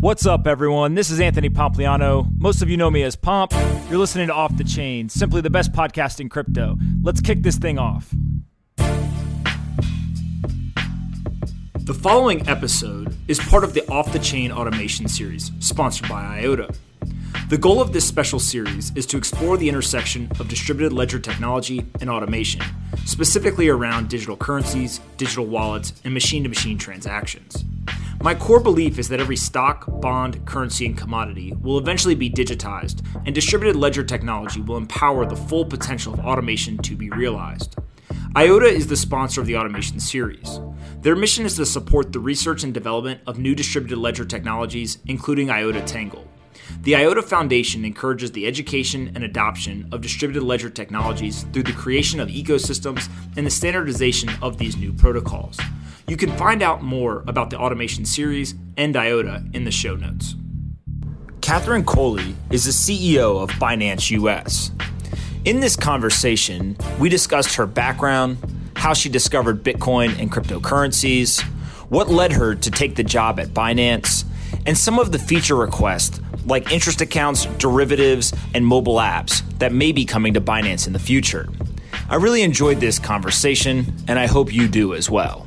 What's up, everyone? This is Anthony Pompliano. Most of you know me as Pomp. You're listening to Off the Chain, simply the best podcast in crypto. Let's kick this thing off. The following episode is part of the Off the Chain Automation series, sponsored by IOTA. The goal of this special series is to explore the intersection of distributed ledger technology and automation, specifically around digital currencies, digital wallets, and machine to machine transactions. My core belief is that every stock, bond, currency, and commodity will eventually be digitized, and distributed ledger technology will empower the full potential of automation to be realized. IOTA is the sponsor of the Automation series. Their mission is to support the research and development of new distributed ledger technologies, including IOTA Tangle. The IOTA Foundation encourages the education and adoption of distributed ledger technologies through the creation of ecosystems and the standardization of these new protocols. You can find out more about the automation series and IOTA in the show notes. Catherine Coley is the CEO of Binance US. In this conversation, we discussed her background, how she discovered Bitcoin and cryptocurrencies, what led her to take the job at Binance, and some of the feature requests like interest accounts, derivatives, and mobile apps that may be coming to Binance in the future. I really enjoyed this conversation, and I hope you do as well.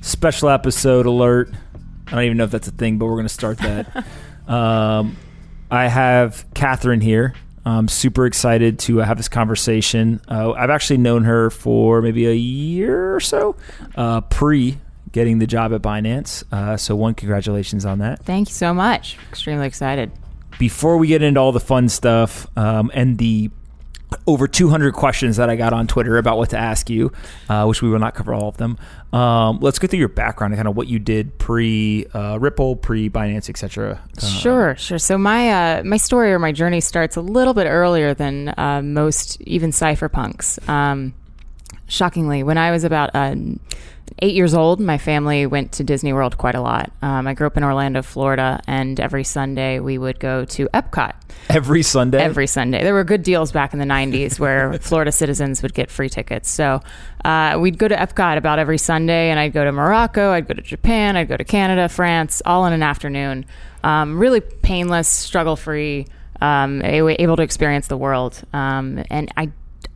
Special episode alert. I don't even know if that's a thing, but we're going to start that. um, I have Catherine here. I'm super excited to have this conversation. Uh, I've actually known her for maybe a year or so, uh, pre getting the job at Binance. Uh, so, one, congratulations on that. Thank you so much. Extremely excited. Before we get into all the fun stuff um, and the over 200 questions that I got on Twitter about what to ask you, uh, which we will not cover all of them. Um, let's go through your background and kind of what you did pre uh, Ripple, pre Binance, etc. Uh, sure, sure. So my uh, my story or my journey starts a little bit earlier than uh, most, even cypherpunks. Um, shockingly, when I was about uh, eight years old, my family went to Disney World quite a lot. Um, I grew up in Orlando, Florida, and every Sunday we would go to Epcot. Every Sunday? Every Sunday. There were good deals back in the 90s where Florida citizens would get free tickets. So uh, we'd go to Epcot about every Sunday, and I'd go to Morocco, I'd go to Japan, I'd go to Canada, France, all in an afternoon. Um, really painless, struggle free, um, able to experience the world. Um, and I,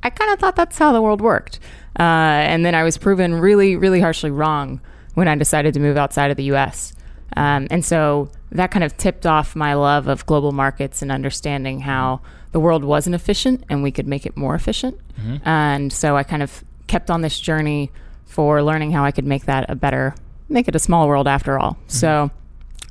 I kind of thought that's how the world worked. Uh, and then I was proven really, really harshly wrong when I decided to move outside of the US. Um, and so that kind of tipped off my love of global markets and understanding how the world wasn't efficient and we could make it more efficient. Mm-hmm. And so I kind of kept on this journey for learning how I could make that a better, make it a small world after all. Mm-hmm. So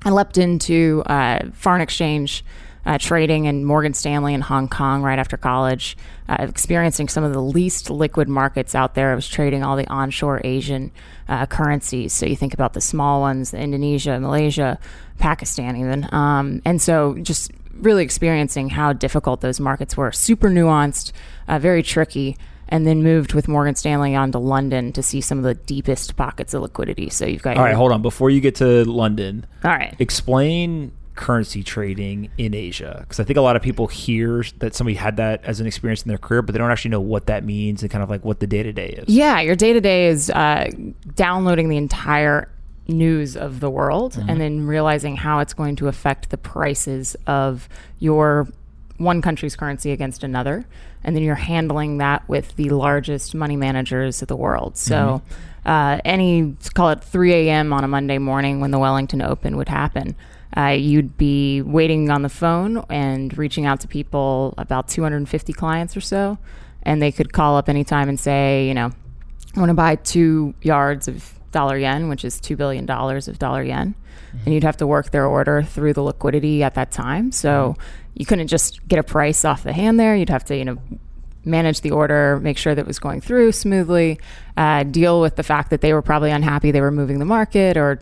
I leapt into uh, foreign exchange uh, trading in Morgan Stanley in Hong Kong right after college, uh, experiencing some of the least liquid markets out there. I was trading all the onshore Asian uh, currencies. So you think about the small ones, Indonesia, Malaysia, Pakistan, even. Um, and so just really experiencing how difficult those markets were. Super nuanced, uh, very tricky and then moved with Morgan Stanley on to London to see some of the deepest pockets of liquidity. So you've got. All right, hold on. Before you get to London, all right, explain currency trading in Asia? Because I think a lot of people hear that somebody had that as an experience in their career, but they don't actually know what that means and kind of like what the day to day is. Yeah, your day to day is uh, downloading the entire news of the world mm-hmm. and then realizing how it's going to affect the prices of your one country's currency against another. And then you're handling that with the largest money managers of the world. So, mm-hmm. uh, any, call it 3 a.m. on a Monday morning when the Wellington Open would happen uh, you'd be waiting on the phone and reaching out to people, about 250 clients or so, and they could call up anytime and say, you know, I want to buy two yards of dollar yen, which is $2 billion of dollar yen. Mm-hmm. And you'd have to work their order through the liquidity at that time. So mm-hmm. you couldn't just get a price off the hand there. You'd have to, you know, manage the order, make sure that it was going through smoothly, uh, deal with the fact that they were probably unhappy they were moving the market or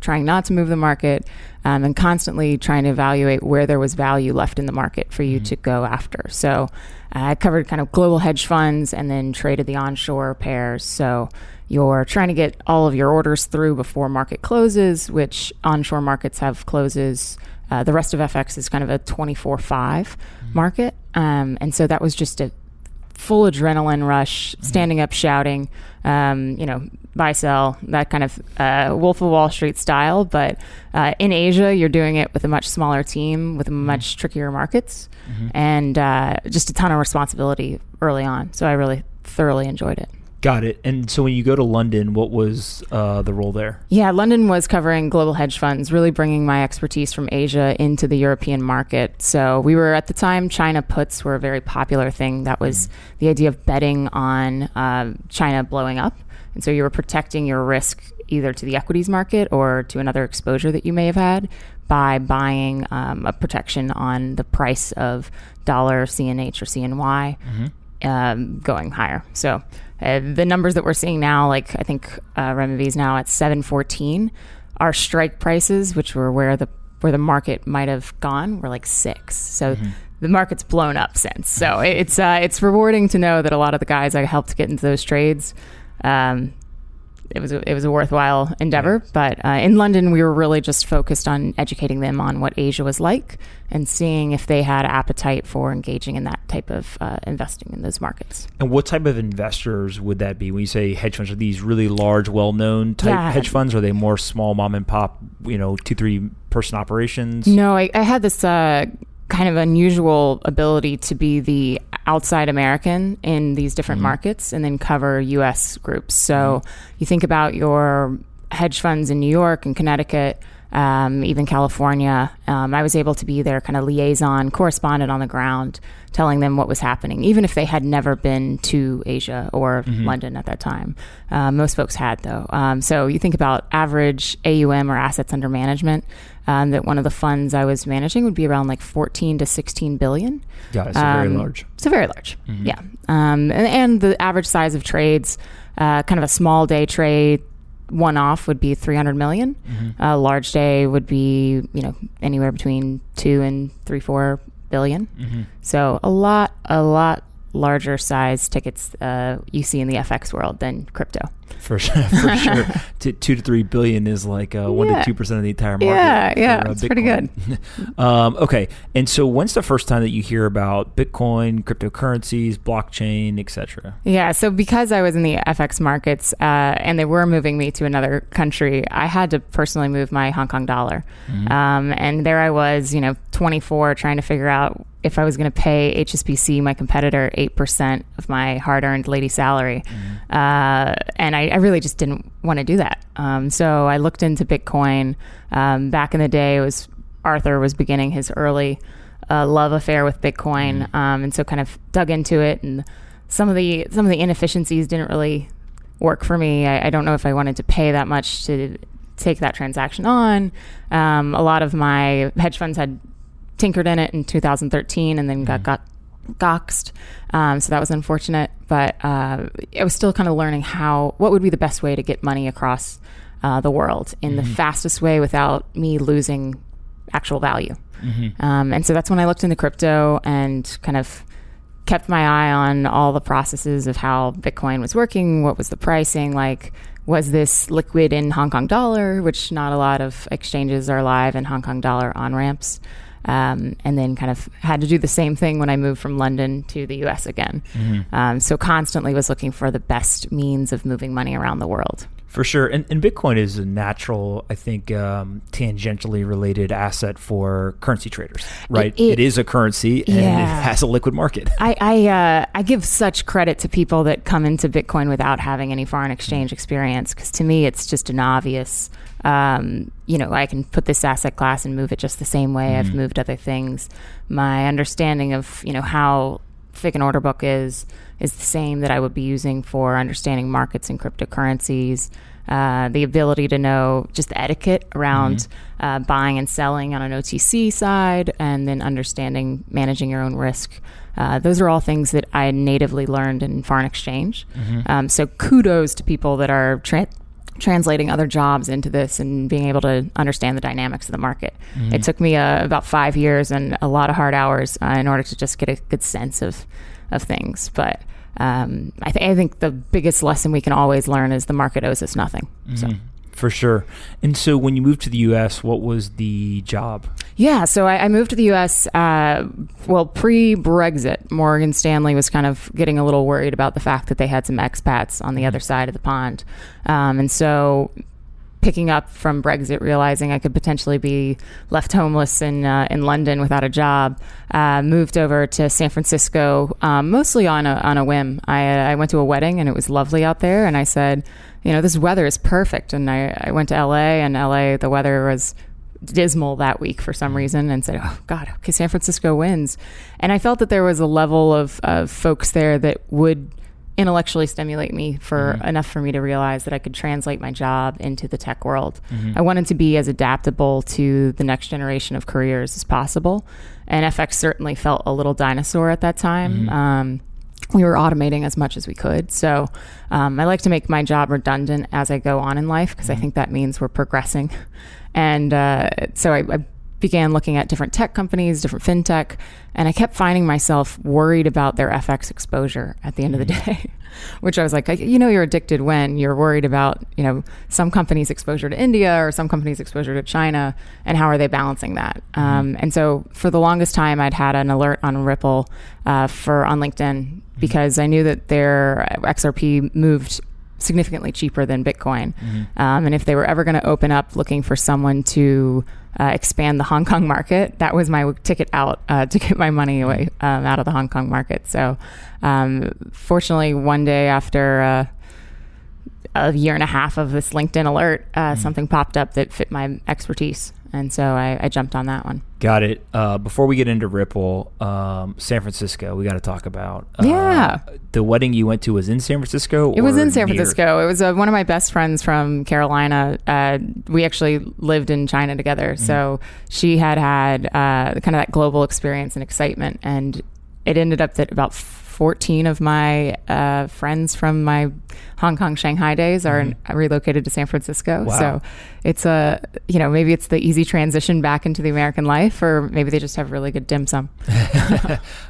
trying not to move the market, um, and constantly trying to evaluate where there was value left in the market for you to go after. So I covered kind of global hedge funds and then traded the onshore pairs. So you're trying to get all of your orders through before market closes, which onshore markets have closes. Uh, the rest of FX is kind of a 24 5 market. Um, and so that was just a full adrenaline rush, standing up, shouting, um, you know, buy, sell, that kind of uh, Wolf of Wall Street style. But uh, in Asia, you're doing it with a much smaller team, with much trickier markets, and uh, just a ton of responsibility early on. So I really thoroughly enjoyed it. Got it. And so when you go to London, what was uh, the role there? Yeah, London was covering global hedge funds, really bringing my expertise from Asia into the European market. So we were at the time, China puts were a very popular thing. That was the idea of betting on uh, China blowing up. And so you were protecting your risk either to the equities market or to another exposure that you may have had by buying um, a protection on the price of dollar, CNH, or CNY um, going higher. So uh, the numbers that we're seeing now, like I think uh, is now at seven fourteen. Our strike prices, which were where the where the market might have gone, were like six. So the market's blown up since. So it's uh, it's rewarding to know that a lot of the guys I helped get into those trades. Um, it was a, it was a worthwhile endeavor, but uh, in London we were really just focused on educating them on what Asia was like and seeing if they had appetite for engaging in that type of uh, investing in those markets. And what type of investors would that be? When you say hedge funds, are these really large, well-known type Yeah. hedge funds? Or are they more small mom and pop, you know, two, three person operations? No, I, I had this uh, kind of unusual ability to be the outside American in these different mm-hmm. markets and then cover U.S. groups. So mm-hmm. you think about your hedge funds in New York and Connecticut. Um, even California, um, I was able to be their kind of liaison correspondent on the ground, telling them what was happening, even if they had never been to Asia or London at that time. Uh, most folks had, though. Um, so you think about average AUM or assets under management. Um, that one of the funds I was managing would be around like 14 to 16 billion. Yeah, it's very Um, large. So very large. Yeah. Um, and, and the average size of trades, uh, kind of a small day trade, one off would be 300 million. A large day would be, you know, anywhere between two and three, four billion. So a lot, a lot larger size tickets uh, you see in the FX world than crypto. For sure, for sure. T- two to three billion is like uh, one Yeah. to two percent of the entire market. Yeah, yeah, for, uh, it's pretty good. um, okay, and so when's the first time that you hear about Bitcoin, cryptocurrencies, blockchain, etc.? Yeah, so because I was in the FX markets uh, and they were moving me to another country, I had to personally move my Hong Kong dollar. Um, and there I was, you know, 24, trying to figure out if I was going to pay HSBC, my competitor, 8% of my hard earned lady salary. Uh, and I, I really just didn't want to do that. Um, so I looked into Bitcoin. Um, back in the day, it was Arthur was beginning his early uh, love affair with Bitcoin, um, and so kind of dug into it. And some of the some of the inefficiencies didn't really work for me. I, I don't know if I wanted to pay that much to take that transaction on. Um, a lot of my hedge funds had tinkered in it in 2013 and then got got doxed. Um, so that was unfortunate, but uh, I was still kind of learning how what would be the best way to get money across uh, the world in the fastest way without me losing actual value. Um, and so that's when I looked into crypto and kind of kept my eye on all the processes of how Bitcoin was working. What was the pricing like? Was this liquid in Hong Kong dollar, which not a lot of exchanges are live in Hong Kong dollar on ramps? Um, and then kind of had to do the same thing when I moved from London to the US again. Um, so constantly was looking for the best means of moving money around the world. For sure, and, and Bitcoin is a natural, I think, um, tangentially related asset for currency traders, right? it- it is a currency and Yeah. it has a liquid market. I I, uh, I give such credit to people that come into Bitcoin without having any foreign exchange experience because to me it's just an obvious. Um, you know, I can put this asset class and move it just the same way I've moved other things. My understanding of you know how thick an order book is is the same that I would be using for understanding markets and cryptocurrencies. Uh, the ability to know just the etiquette around uh, buying and selling on an OTC side, and then understanding managing your own risk. Uh, those are all things that I natively learned in foreign exchange. Um, so kudos to people that are tra- translating other jobs into this and being able to understand the dynamics of the market. It took me uh, about five years and a lot of hard hours uh, in order to just get a good sense of of things. But um, I, th- I think the biggest lesson we can always learn is the market owes us nothing. So. For sure. And so when you moved to the U.S., what was the job? Yeah, so I, I moved to the U.S. Uh, well pre Brexit. Morgan Stanley was kind of getting a little worried about the fact that they had some expats on the other side of the pond, um, and so picking up from Brexit, realizing I could potentially be left homeless in uh, in London without a job, uh, moved over to San Francisco, um, mostly on a on a whim. I, I went to a wedding and it was lovely out there, and I said, you know, this weather is perfect. And I, I went to LA, and LA the weather was dismal that week for some reason and said, Oh God, okay, San Francisco wins. And I felt that there was a level of, of folks there that would intellectually stimulate me for enough for me to realize that I could translate my job into the tech world. I wanted to be as adaptable to the next generation of careers as possible. And FX certainly felt a little dinosaur at that time. Um, we were automating as much as we could. So um, I like to make my job redundant as I go on in life because I think that means we're progressing. And uh, so I, I began looking at different tech companies, different fintech, and I kept finding myself worried about their FX exposure at the end of the day. Which I was like, you know, you're addicted when you're worried about, you know, some companies' exposure to India or some companies' exposure to China, and how are they balancing that? Um, and so, for the longest time, I'd had an alert on Ripple uh, for on LinkedIn because I knew that their XRP moved significantly cheaper than Bitcoin. Um, and if they were ever going to open up looking for someone to uh, expand the Hong Kong market, that was my ticket out uh, to get my money away um, out of the Hong Kong market. So, um, fortunately, one day after uh, a year and a half of this LinkedIn alert, uh, something popped up that fit my expertise. And so I, I jumped on that one. Got it. Uh, before we get into Ripple, um, San Francisco, we got to talk about. Uh, Yeah. The wedding you went to was in San Francisco? It was in San near? Francisco. It was uh, one of my best friends from Carolina. Uh, we actually lived in China together. So she had had uh, kind of that global experience and excitement. And it ended up that about 14 of my uh, friends from my Hong Kong, Shanghai days are relocated to San Francisco. Wow. So it's a, you know, maybe it's the easy transition back into the American life, or maybe they just have really good dim sum.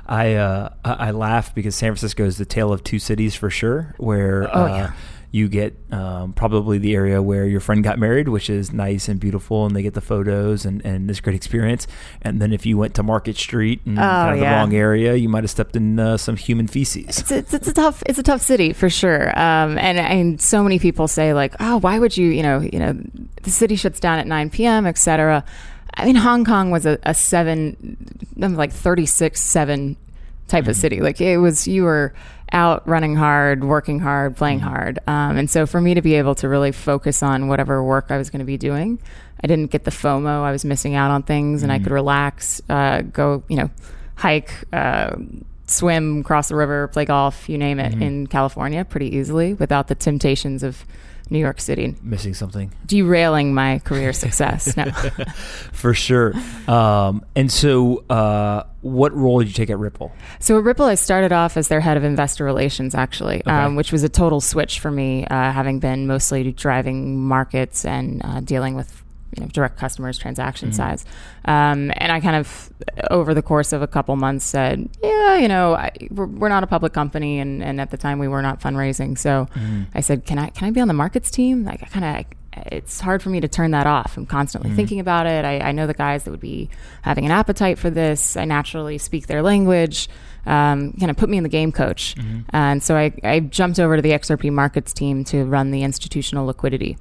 I uh, I I laugh because San Francisco is the tale of two cities for sure. Where Oh, uh, yeah. You get um, probably the area where your friend got married, which is nice and beautiful, and they get the photos and, and this great experience. And then if you went to Market Street and kind of the Oh, yeah. wrong area, you might have stepped in uh, some human feces. it's, it's, it's a tough it's a tough city for sure um, and and so many people say like oh why would you you know you know the city shuts down at 9 p.m etc i mean hong kong was a, a seven like 36 7 type of city like it was you were out running hard working hard playing hard. Um, and so for me to be able to really focus on whatever work i was going to be doing i didn't get the fomo i was missing out on things and i could relax uh, go you know hike uh, swim, cross the river, play golf, you name it, in California pretty easily without the temptations of New York City Missing something. derailing my career success. No. For sure. Um, and so, uh, what role did you take at Ripple? So at Ripple, I started off as their head of investor relations, actually, um, which was a total switch for me, uh, having been mostly driving markets and uh, dealing with you know direct customers, transaction size. Um, and I kind of, over the course of a couple months, said, yeah, you know, I, we're, we're not a public company, and, and at the time we were not fundraising. So I said, can I can I be on the markets team? Like, I kind of it's hard for me to turn that off. I'm constantly thinking about it. I, I know the guys that would be having an appetite for this. I naturally speak their language. Um, kind of put me in the game coach. And so I, I jumped over to the XRP markets team to run the institutional liquidity.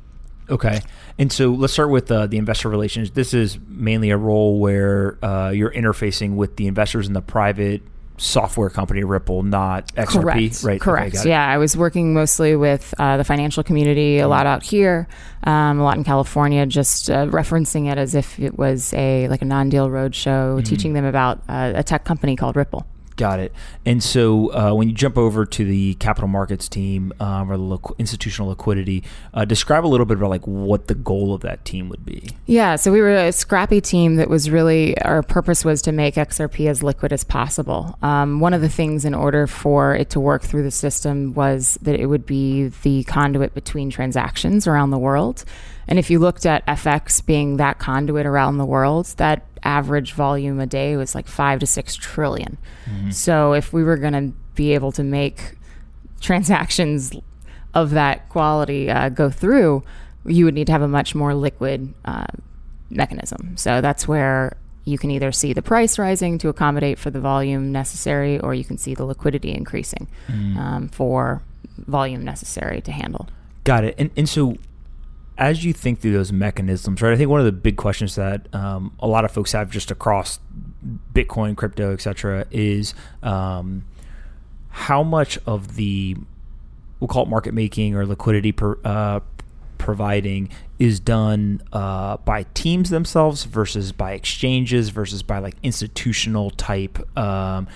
Okay. And so let's start with uh, the investor relations. This is mainly a role where uh, you're interfacing with the investors in the private software company Ripple, not XRP, Correct. right? Correct. it. yeah, I was working mostly with uh, the financial community, a lot out here, um, a lot in California, just uh, referencing it as if it was a like a non-deal roadshow, Mm-hmm. teaching them about uh, a tech company called Ripple. Got it. And so uh, when you jump over to the capital markets team um, or the liqu- institutional liquidity, uh, describe a little bit about like what the goal of that team would be. Yeah, so we were a scrappy team that was really our purpose was to make XRP as liquid as possible. Um, one of the things in order for it to work through the system was that it would be the conduit between transactions around the world. And if you looked at FX being that conduit around the world, that average volume a day was like five to six trillion. Mm-hmm. So if we were going to be able to make transactions of that quality uh, go through, you would need to have a much more liquid uh, mechanism. So that's where you can either see the price rising to accommodate for the volume necessary, or you can see the liquidity increasing mm. um, for volume necessary to handle. Got it. And, and so as you think through those mechanisms, right? I think one of the big questions that um, a lot of folks have just across Bitcoin, crypto, et cetera, is um, how much of the we'll call it market making or liquidity per, uh, providing is done uh, by teams themselves versus by exchanges versus by like institutional type um,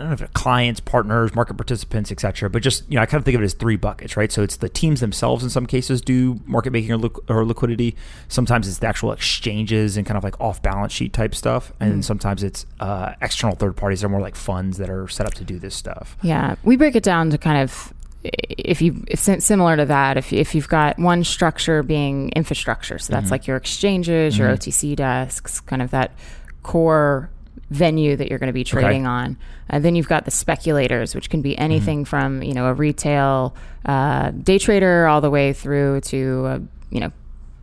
I don't know if clients, partners, market participants, etc. But just you know, I kind of think of it as three buckets, right? So it's the teams themselves in some cases do market making or, or liquidity. Sometimes it's the actual exchanges and kind of like off balance sheet type stuff, and mm. sometimes it's uh, external third parties. They're more like funds that are set up to do this stuff. Yeah, we break it down to kind of if you if similar to that if, if you've got one structure being infrastructure so that's mm-hmm. like your exchanges mm-hmm. your otc desks kind of that core venue that you're going to be trading okay. on. Uh, then you've got the speculators, which can be mm-hmm. anything mm-hmm. from you know a retail uh, day trader all the way through to a, you know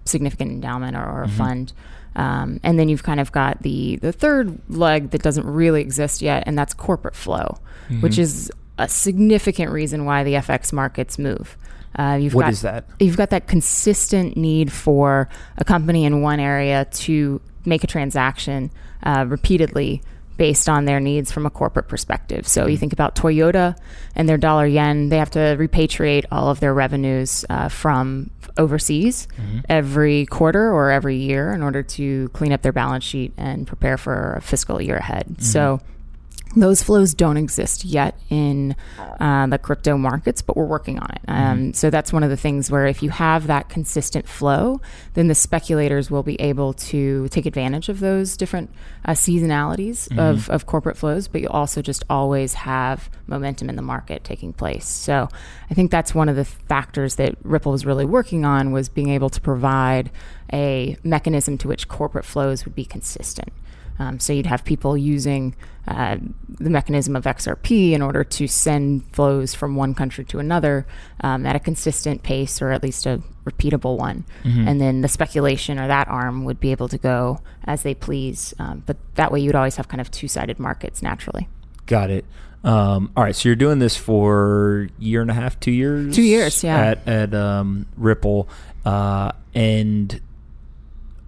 significant endowment or, or a mm-hmm. fund. Um, and then you've kind of got the the third leg that doesn't really exist yet, and that's corporate flow, mm-hmm. which is a significant reason why the FX markets move. Uh, you've what got, is that? You've got that consistent need for a company in one area to make a transaction uh, repeatedly based on their needs from a corporate perspective. So you mm-hmm. think about Toyota and their dollar yen, they have to repatriate all of their revenues uh, from overseas mm-hmm. every quarter or every year in order to clean up their balance sheet and prepare for a fiscal year ahead. Mm-hmm. So those flows don't exist yet in uh, the crypto markets, but we're working on it. Um, mm-hmm. So that's one of the things where if you have that consistent flow, then the speculators will be able to take advantage of those different uh, seasonalities mm-hmm. of, of corporate flows, but you also just always have momentum in the market taking place. So I think that's one of the factors that Ripple was really working on was being able to provide a mechanism to which corporate flows would be consistent. Um, so you'd have people using uh, the mechanism of XRP in order to send flows from one country to another um, at a consistent pace or at least a repeatable one. Mm-hmm. And then the speculation or that arm would be able to go as they please. Um, but that way you'd always have kind of two sided markets naturally. Got it. Um, all right, so you're doing this for year and a half, two years, two years, yeah, at at um, Ripple, uh, and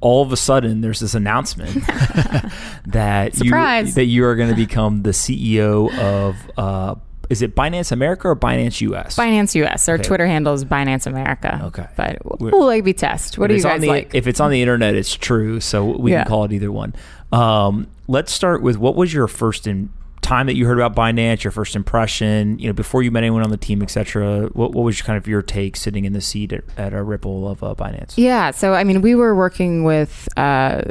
all of a sudden there's this announcement that Surprise. you that you are going to become the CEO of uh, is it Binance America or Binance US? Binance US. Our okay. Twitter handle is Binance America. Okay, but we'll A/B test. What do you guys the, like? If it's on the internet, it's true, so we yeah. can call it either one. Um, let's start with what was your first in, time that you heard about Binance, your first impression, you know, before you met anyone on the team, etc. What, what was kind of your take sitting in the seat at, at a Ripple of uh, Binance? Yeah, so I mean, we were working with uh,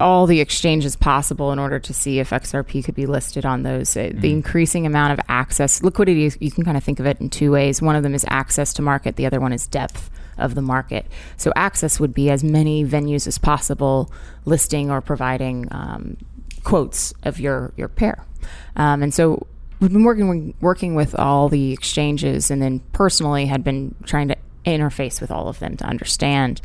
all the exchanges possible in order to see if XRP could be listed on those. mm-hmm. The increasing amount of access, liquidity, you can kind of think of it in two ways. One of them is access to market. The other one is depth of the market. So access would be as many venues as possible listing or providing um, quotes of your your pair. Um, and so we've been working working with all the exchanges, and then personally had been trying to interface with all of them to understand.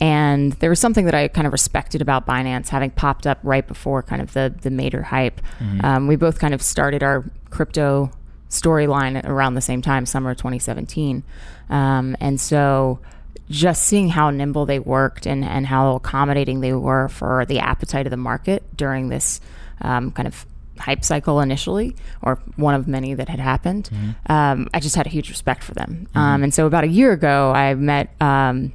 And there was something that I kind of respected about Binance, having popped up right before kind of the the Mater hype. Mm-hmm. Um, we both kind of started our crypto storyline around the same time, summer 2017, um, and so just seeing how nimble they worked and, and how accommodating they were for the appetite of the market during this um, kind of hype cycle initially, or one of many that had happened, mm-hmm. um, I just had a huge respect for them. Mm-hmm. Um, and so about a year ago, I met um,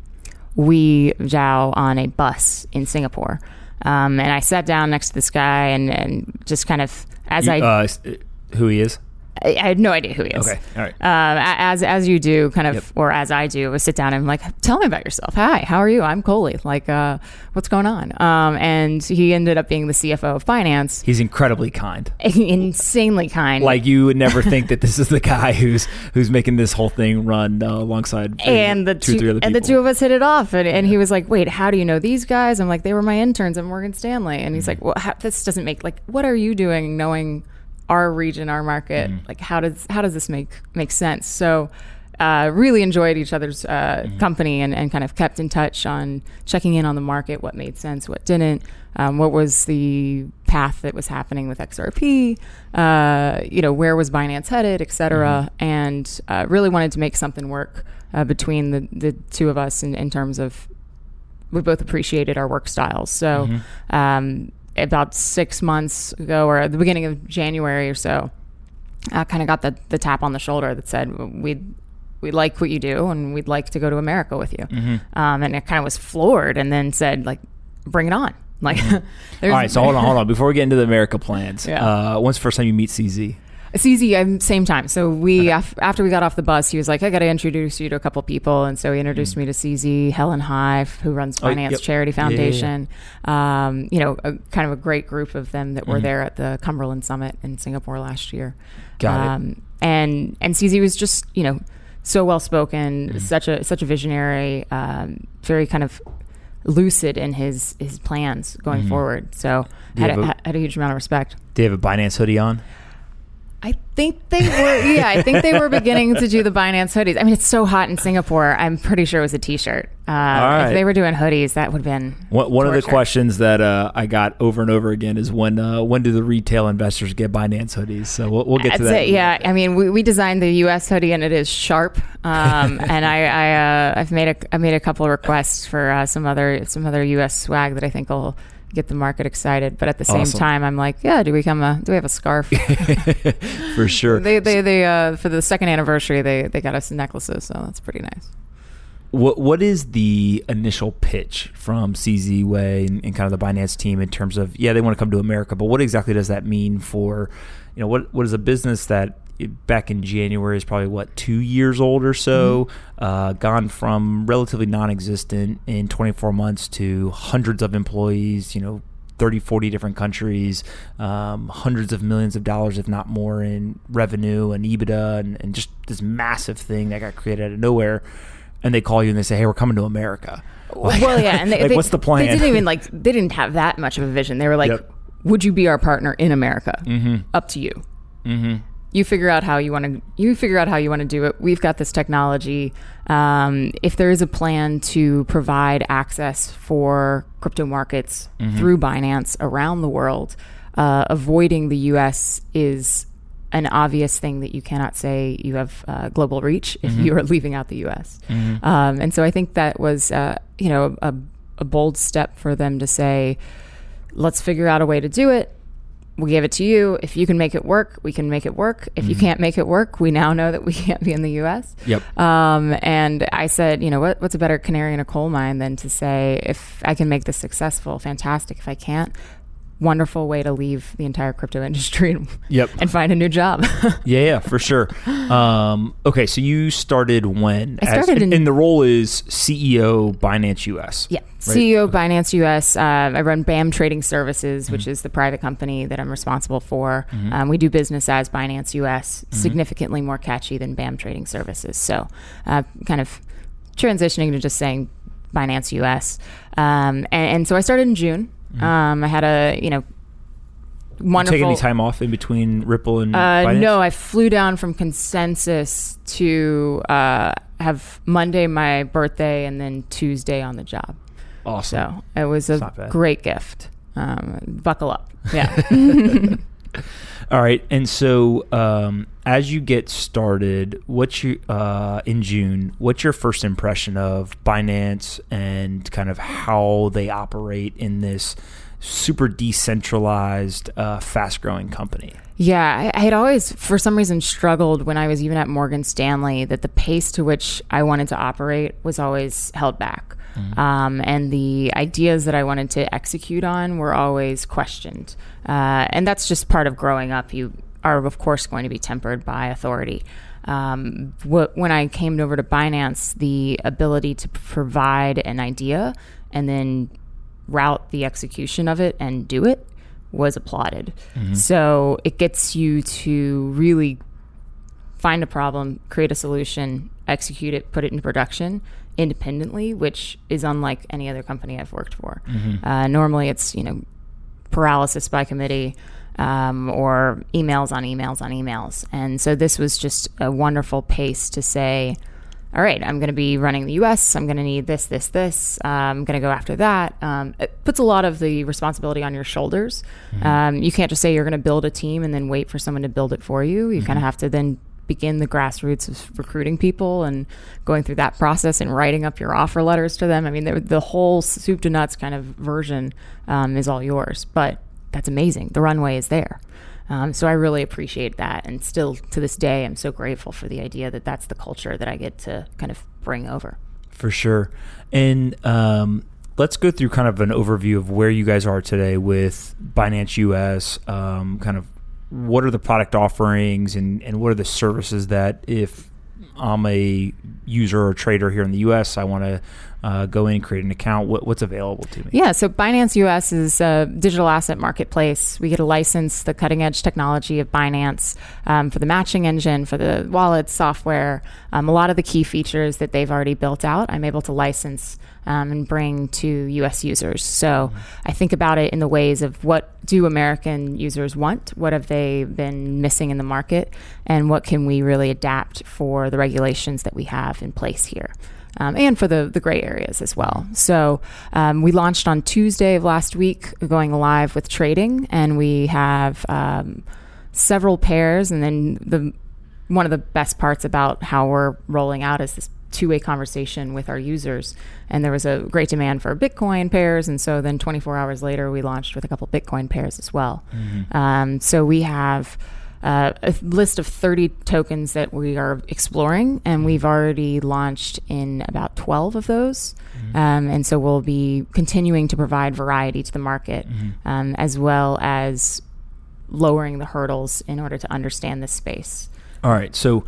Wei Zhou on a bus in Singapore. Um, and I sat down next to this guy and, and just kind of as You- I, uh, who he is? I I had no idea who he is. Okay, all right. Um, as as you do, kind of, Yep. or as I do, sit down and like, tell me about yourself. Hi, how are you? I'm Coley. Like, uh, what's going on? Um, and he ended up being the CFO of Binance. He's incredibly kind. Insanely kind. Like you would never think that this is the guy who's who's making this whole thing run uh, alongside and the two, two, three other and the two of us hit it off and, and he was like wait how do you know these guys i'm like they were my interns at morgan stanley and he's Mm-hmm. like well how, this doesn't make like what are you doing knowing our region our market Mm-hmm. like how does how does this make make sense so uh, really enjoyed each other's uh, Mm-hmm. company and, and kind of kept in touch on checking in on the market what made sense what didn't um, what was the path that was happening with xrp uh, you know where was binance headed et cetera Mm-hmm. and uh, really wanted to make something work uh, between the, the two of us in, in terms of we both appreciated our work styles. So Mm-hmm. um, about six months ago, or at the beginning of January or so, I kind of got the, the tap on the shoulder that said we we like what you do and we'd like to go to America with you. Mm-hmm. Um, and it kind of was floored, and then said like, bring it on. Like, Mm-hmm. All right, so hold on, hold on. Before we get into the America plans, Yeah. uh, when's the first time you meet CZ? It's easy. I'm same time. So we af- after we got off the bus, he was like, "I got to introduce you to a couple people," and so he introduced me to CZ Helen Hai, who runs Mm. Oh, Binance yep. Charity Yeah, yeah. Foundation. Um, you know, a, kind of a great group of them that were Mhm. there at the Cumberland Summit in Singapore last year. Got it. um, And and CZ was just you know so well spoken, Mm-hmm. such a such a visionary, um, very kind of lucid in his his plans going Mhm. forward. So had a, a- had a huge amount of respect. Do you have a Binance hoodie on? I think they were, yeah, I think they were beginning to do the Binance hoodies. I mean, it's so hot in Singapore. I'm pretty sure it was a T-shirt. Uh, right. If they were doing hoodies, that would have been One, one of the questions that uh, I got over and over again is when uh, when do the retail investors get Binance hoodies? So we'll, we'll get to that. it. Yeah, I mean, we, we designed the U.S. hoodie, and it is sharp. Um, and I, I uh, I've made a I made a couple of requests for uh, some other some other U.S. swag that I think will get the market excited. But at the same Awesome. time, I'm like, yeah, do we come a do we have a scarf? for sure. they they they uh, for the second anniversary they they got us necklaces, so that's pretty nice. What what is the initial pitch from CZ Wei and, and kind of the Binance team in terms of yeah they want to come to America, but what exactly does that mean for you know what what is a business that back in January is probably what two years old or so, uh, gone from relatively non-existent in 24 months to hundreds of employees, you know. 30, 40 different countries, um, hundreds of millions of dollars, if not more, in revenue and EBITDA, and, and just this massive thing that got created out of nowhere and they call you and they say, "Hey, we're coming to America." Like- well, yeah, and they, like, they- what's the plan? They didn't even like they didn't have that much of a vision. They were like, Yep. "Would you be our partner in America? mm-hmm. Up to you. Mm-hmm. You figure out how you want to. You figure out how you want to do it. We've got this technology. Um, if there is a plan to provide access for crypto markets Mm-hmm. through Binance around the world, uh, avoiding the U.S. is an obvious thing that you cannot say you have uh, global reach if Mm-hmm. you are leaving out the U.S. Um, and so I think that was, uh, you know, a, a bold step for them to say, let's figure out a way to do it. We gave it to you. If you can make it work, we can make it work. If you can't make it work, we now know that we can't be in the U.S. Yep. Um, and I said, you know, what, what's a better canary in a coal mine than to say, if I can make this successful, fantastic. If I can't, wonderful way to leave the entire crypto industry and, Yep. and find a new job. Yeah, yeah, for sure. Um, okay, so you started when? I started in- and the role is CEO Binance US. Yeah, CEO of Binance US. Uh, I run BAM Trading Services, which is the private company that I'm responsible for. Um, we do business as Binance US, significantly more catchy than BAM Trading Services. So, uh, kind of transitioning to just saying Binance US. Um, and, and so I started in June. Um, I had a you know wonderful. Take any time off in between Ripple and Uh, no, I flew down from Consensus to uh, have Monday my birthday and then Tuesday on the job. Awesome. So it was a great gift. Um, buckle up. Yeah. All right, and so um, as you get started, what's your uh, in June? What's your first impression of Binance and kind of how they operate in this super decentralized, uh, fast-growing company? yeah. I had always, for some reason, struggled when I was even at Morgan Stanley that the pace to which I wanted to operate was always held back. Um, and the ideas that I wanted to execute on were always questioned. Uh, and that's just part of growing up. You are, of course, going to be tempered by authority. Um, wh- when I came over to Binance, the ability to provide an idea and then route the execution of it and do it was applauded. So it gets you to really find a problem, create a solution, execute it, put it into production independently, which is unlike any other company I've worked for. Uh, normally, it's you know paralysis by committee um, or emails on emails on emails, and so this was just a wonderful pace to say. All right, I'm going to be running the US. I'm going to need this, this, this. Uh, I'm going to go after that. Um, it puts a lot of the responsibility on your shoulders. Um, you can't just say you're going to build a team and then wait for someone to build it for you. You kind of have to then begin the grassroots of recruiting people and going through that process and writing up your offer letters to them. I mean, the, whole soup to nuts kind of version um, is all yours, but that's amazing. The runway is there. Um, so I really appreciate that. And still to this day, I'm so grateful for the idea that that's the culture that I get to kind of bring over. For sure. And um, let's go through kind of an overview of where you guys are today with Binance US, um, kind of what are the product offerings and, and what are the services that if I'm a user or trader here in the US, I want to uh, go in and create an account, what, what's available to me? Yeah, so Binance US is a digital asset marketplace. We get to license the cutting edge technology of Binance um, for the matching engine, for the wallet software, um, a lot of the key features that they've already built out. I'm able to license um, and bring to US users. So I think about it in the ways of what do American users want? What have they been missing in the market? And what can we really adapt for the regulations that we have in place here? um, and for the, the gray areas as well. So um, we launched on Tuesday of last week, going live with trading, and we have um, several pairs. And then the one of the best parts about how we're rolling out is this two-way conversation with our users. And there was a great demand for Bitcoin pairs, and so then 24 hours later, we launched with a couple Bitcoin pairs as well. Um, so we have uh, a list of 30 tokens that we are exploring, and we've already launched in about 12 of those. Um, and so we'll be continuing to provide variety to the market, um, as well as lowering the hurdles in order to understand this space. All right. So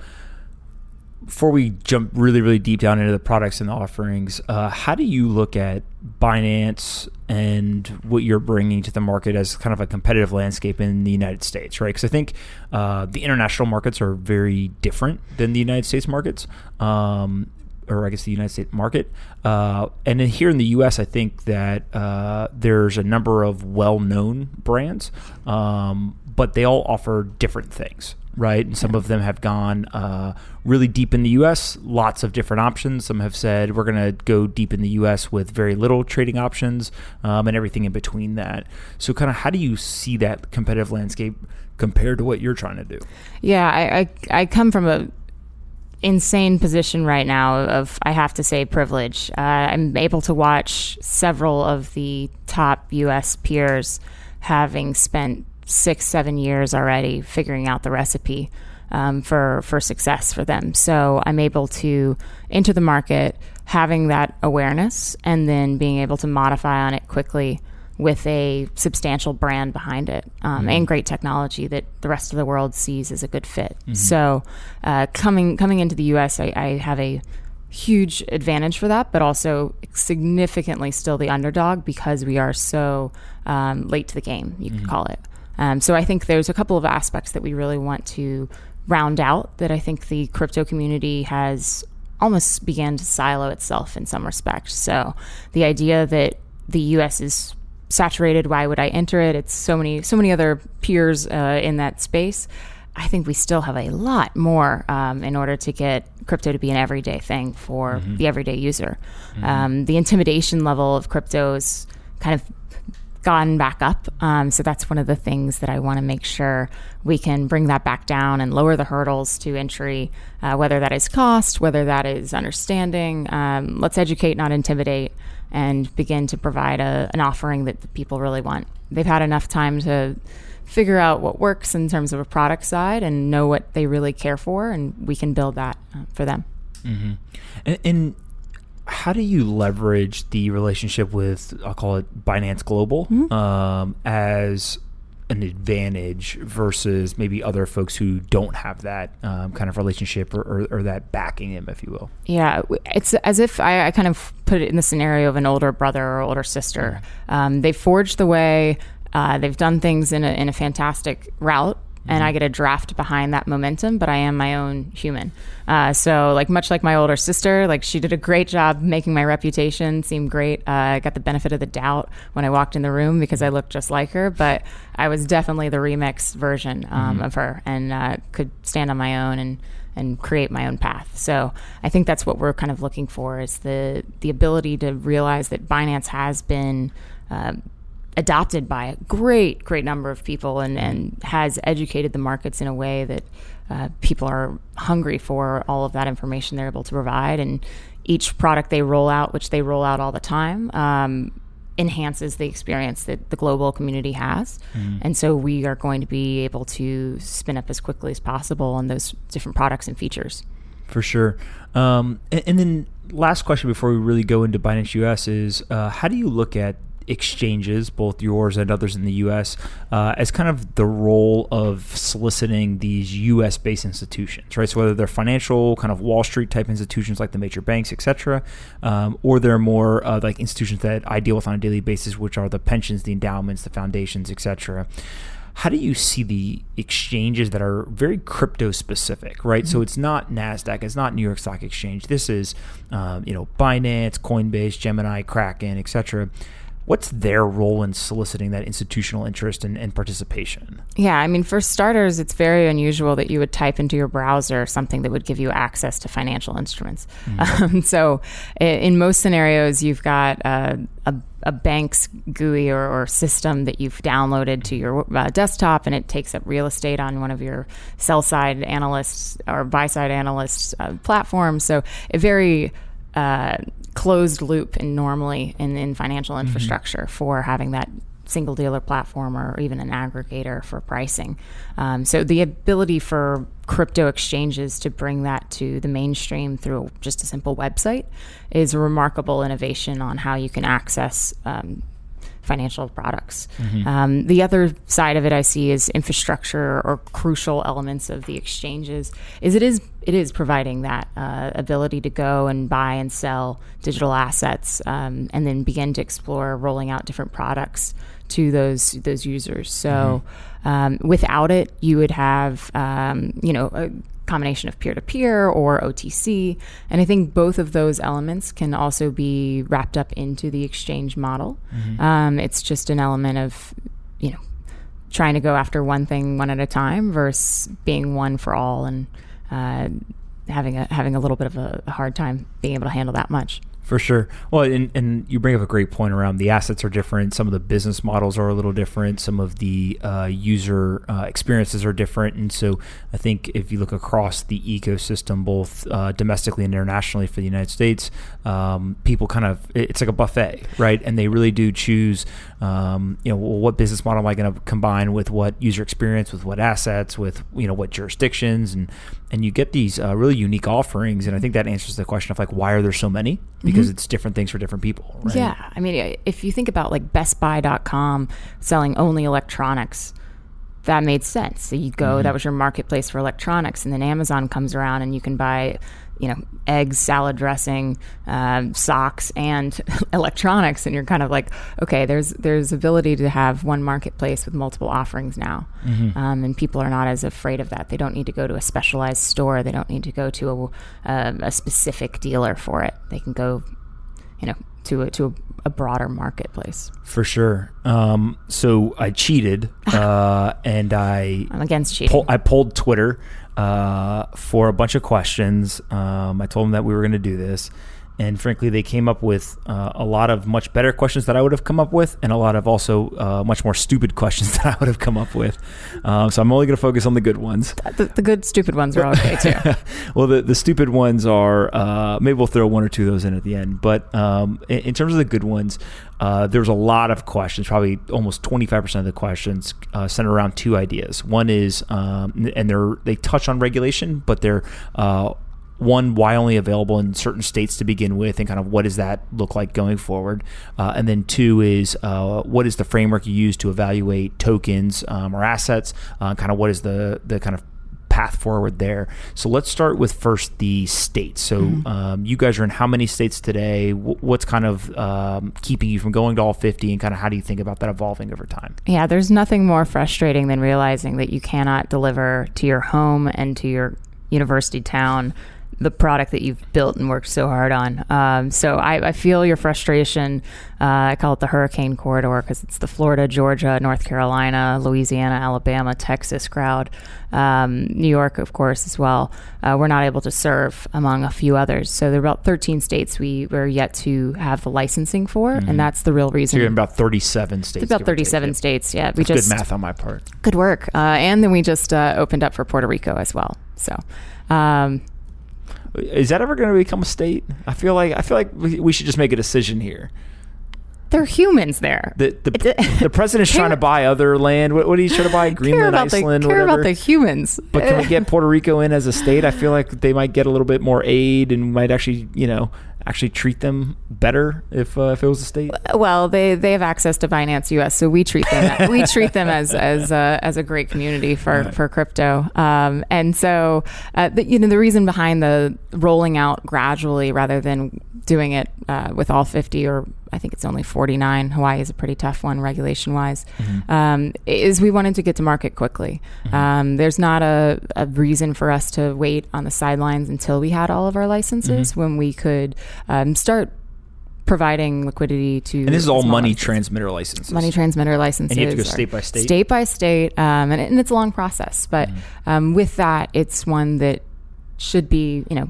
before we jump really, really deep down into the products and the offerings, uh, how do you look at Binance and what you're bringing to the market as kind of a competitive landscape in the United States, right? Because I think uh, the international markets are very different than the United States markets. Um, or I guess the United States market. Uh, and then here in the U.S., I think that uh, there's a number of well-known brands, um, but they all offer different things, right? And some of them have gone uh, really deep in the U.S. Lots of different options. Some have said we're going to go deep in the U.S. with very little trading options um, and everything in between that. So, kind of, how do you see that competitive landscape compared to what you're trying to do? Yeah, I, I, I come from a insane position right now of I have to say privilege. Uh, I'm able to watch several of the top U.S. peers having spent six, seven years already figuring out the recipe um, for for success for them. So I'm able to enter the market having that awareness and then being able to modify on it quickly with a substantial brand behind it um, and great technology that the rest of the world sees as a good fit. So, uh, coming coming into the U.S., I, I have a huge advantage for that, but also significantly still the underdog because we are so um, late to the game. You could call it. Um, so, I think there's a couple of aspects that we really want to round out that I think the crypto community has almost began to silo itself in some respects. So, the idea that the U.S. is saturated. Why would I enter it? It's so many, so many other peers uh, in that space. I think we still have a lot more um, in order to get crypto to be an everyday thing for the everyday user. Um, the intimidation level of crypto is kind of gone back up. Um, so that's one of the things that I want to make sure we can bring that back down and lower the hurdles to entry, uh, whether that is cost, whether that is understanding. Um, let's educate, not intimidate, and begin to provide a, an offering that the people really want. They've had enough time to figure out what works in terms of a product side and know what they really care for, and we can build that uh, for them. And, and how do you leverage the relationship with I'll call it Binance Global Mm-hmm. um, as an advantage versus maybe other folks who don't have that um, kind of relationship or, or, or that backing them, if you will? Yeah, it's as if I, I kind of put it in the scenario of an older brother or older sister. Um, they forged the way. Uh, they've done things in a, in a fantastic route, and I get a draft behind that momentum. But I am my own human. Uh, so, like much like my older sister, like she did a great job making my reputation seem great. Uh, I got the benefit of the doubt when I walked in the room because I looked just like her, but I was definitely the remix version um, of her, and uh, could stand on my own and and create my own path. So I think that's what we're kind of looking for is the the ability to realize that Binance has been uh, adopted by a great great number of people and and has educated the markets in a way that uh, people are hungry for all of that information they're able to provide and each product they roll out which they roll out all the time um, enhances the experience that the global community has. And so we are going to be able to spin up as quickly as possible on those different products and features. For sure. Um, and, and then last question before we really go into Binance US is uh, how do you look at exchanges, both yours and others in the U.S., uh, as kind of the role of soliciting these U.S.-based institutions, right? So whether they're financial, kind of Wall Street type institutions like the major banks, et cetera, um, or they're more uh, like institutions that I deal with on a daily basis, which are the pensions, the endowments, the foundations, et cetera how do you see the exchanges that are very crypto specific, right? So it's not Nasdaq, it's not New York Stock Exchange. This is, um, you know, Binance, Coinbase, Gemini, Kraken, etc. What's their role in soliciting that institutional interest and, and participation? Yeah, I mean, for starters, it's very unusual that you would type into your browser something that would give you access to financial instruments. Um, so, in most scenarios, you've got uh, a, a bank's GUI or, or system that you've downloaded to your uh, desktop, and it takes up real estate on one of your sell side analysts or buy side analysts uh, platforms. So, a very uh, closed loop in normally in, in financial infrastructure for having that single dealer platform or even an aggregator for pricing. Um, so the ability for crypto exchanges to bring that to the mainstream through just a simple website is a remarkable innovation on how you can access um, financial products. Um, the other side of it I see is infrastructure or crucial elements of the exchanges. Is it is it is providing that uh, ability to go and buy and sell digital assets, um, and then begin to explore rolling out different products to those those users. So um, without it, you would have um, you know. A, combination of peer-to-peer or OTC and I think both of those elements can also be wrapped up into the exchange model um, it's just an element of you know trying to go after one thing one at a time versus being one for all and uh, having a having a little bit of a, hard time being able to handle that much For sure. Well, and, and you bring up a great point around the assets are different. Some of the business models are a little different. Some of the uh, user uh, experiences are different. And so I think if you look across the ecosystem, both uh, domestically and internationally for the United States, um, people kind of, it's like a buffet, right? And they really do choose, um, you know, well, what business model am I going to combine with what user experience, with what assets, with, you know, what jurisdictions. And, and you get these uh, really unique offerings. And I think that answers the question of like, why are there so many? Because it's different things for different people, right? Yeah, I mean, if you think about like BestBuy.com selling only electronics, that made sense. So you go, that was your marketplace for electronics, and then Amazon comes around and you can buy, you know, eggs, salad dressing, um, socks, and electronics, and you're kind of like, okay, there's there's ability to have one marketplace with multiple offerings now, um, and people are not as afraid of that. They don't need to go to a specialized store. They don't need to go to a, a, a specific dealer for it. They can go you know, to a, to a, a broader marketplace. For sure. Um, so I cheated, uh, and I I'm against cheating. pull, I pulled Twitter uh, for a bunch of questions. Um, I told them that we were going to do this, and frankly, they came up with uh, a lot of much better questions that I would have come up with, and a lot of also uh, much more stupid questions that I would have come up with. Um, so I'm only going to focus on the good ones. the, the good, stupid ones are okay too. well, the, the stupid ones are uh, maybe we'll throw one or two of those in at the end. But um, in, in terms of the good ones, uh, there's a lot of questions. Probably almost 25% of the questions uh, center around two ideas. One is, um, and they're they touch on regulation, but they're uh, one, why only available in certain states to begin with, and kind of what does that look like going forward? Uh, and then two is uh, what is the framework you use to evaluate tokens um, or assets? Uh, kind of what is the the kind of path forward there. So let's start with first the states. So mm-hmm. um, you guys are in how many states today? W- what's kind of um, keeping you from going to all 50 and kind of how do you think about that evolving over time? Yeah, there's nothing more frustrating than realizing that you cannot deliver to your home and to your university town the product that you've built and worked so hard on. Um, so I, I, feel your frustration. Uh, I call it the hurricane corridor because it's the Florida, Georgia, North Carolina, Louisiana, Alabama, Texas crowd, um, New York, of course, as well. Uh, we're not able to serve among a few others. So there are about 13 states we were yet to have the licensing for, mm-hmm. and that's the real reason. So you're in about 37 states. It's about 37 states. Yeah, we just good math on my part. Good work. Uh, and then we just uh, opened up for Puerto Rico as well. So. Um, is that ever going to become a state? I feel like I feel like we should just make a decision here. They're humans there. The the, the president's trying to buy other land. What, what are you trying to buy? Greenland, Iceland, the, care whatever. about the humans. But can we get Puerto Rico in as a state? I feel like they might get a little bit more aid and might actually, you know, actually treat them better if uh, if it was a state? Well, they they have access to Binance US, so we treat them we treat them as as a, as a great community for right. for crypto. Um, and so, uh, the, you know, the reason behind the rolling out gradually rather than doing it uh, with all 50 or I think it's only 49. Hawaii is a pretty tough one regulation wise. Mm-hmm. Um, is we wanted to get to market quickly. Mm-hmm. Um, there's not a, a, reason for us to wait on the sidelines until we had all of our licenses mm-hmm. when we could um, start providing liquidity to. And this is all money licenses. transmitter licenses. Money transmitter licenses. And you have to go state by state. State by state, um, and, and, it's a long process. But mm-hmm. um, with that, it's one that should be, you know,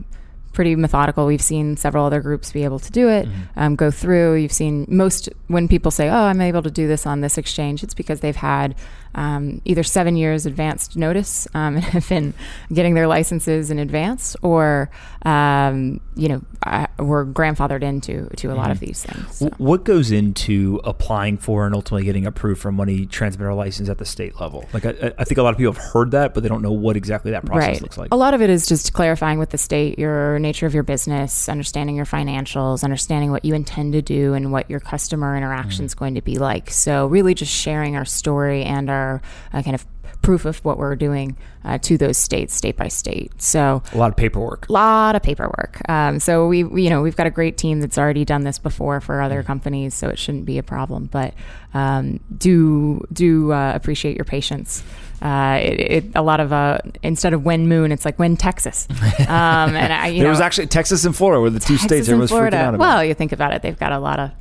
pretty methodical. We've seen several other groups be able to do it, mm-hmm. um, go through. You've seen most when people say, "Oh, I'm able to do this on this exchange," it's because they've had um, either seven years advanced notice um, and have been getting their licenses in advance, or um, you know, were grandfathered into to a mm-hmm. lot of mm-hmm. these things. So. What goes into applying for and ultimately getting approved for a money transmitter license at the state level? Like, I, I, think a lot of people have heard that, but they don't know what exactly that process right. looks like. A lot of it is just clarifying with the state your nature of your business, understanding your financials, understanding what you intend to do, and what your customer interaction is mm-hmm. going to be like. So, really, just sharing our story and our our uh, kind of proof of what we're doing uh, to those states, state by state. So a lot of paperwork. A lot of paperwork. Um, so we, we, you know, we've got a great team that's already done this before for other mm. companies, so it shouldn't be a problem. But um, do do uh, appreciate your patience. Uh, it, it, a lot of uh, instead of when moon, it's like when Texas. Um, and I, there know, was actually Texas and Florida were the two Texas states everyone was freaking out about. Well, you think about it, they've got a lot of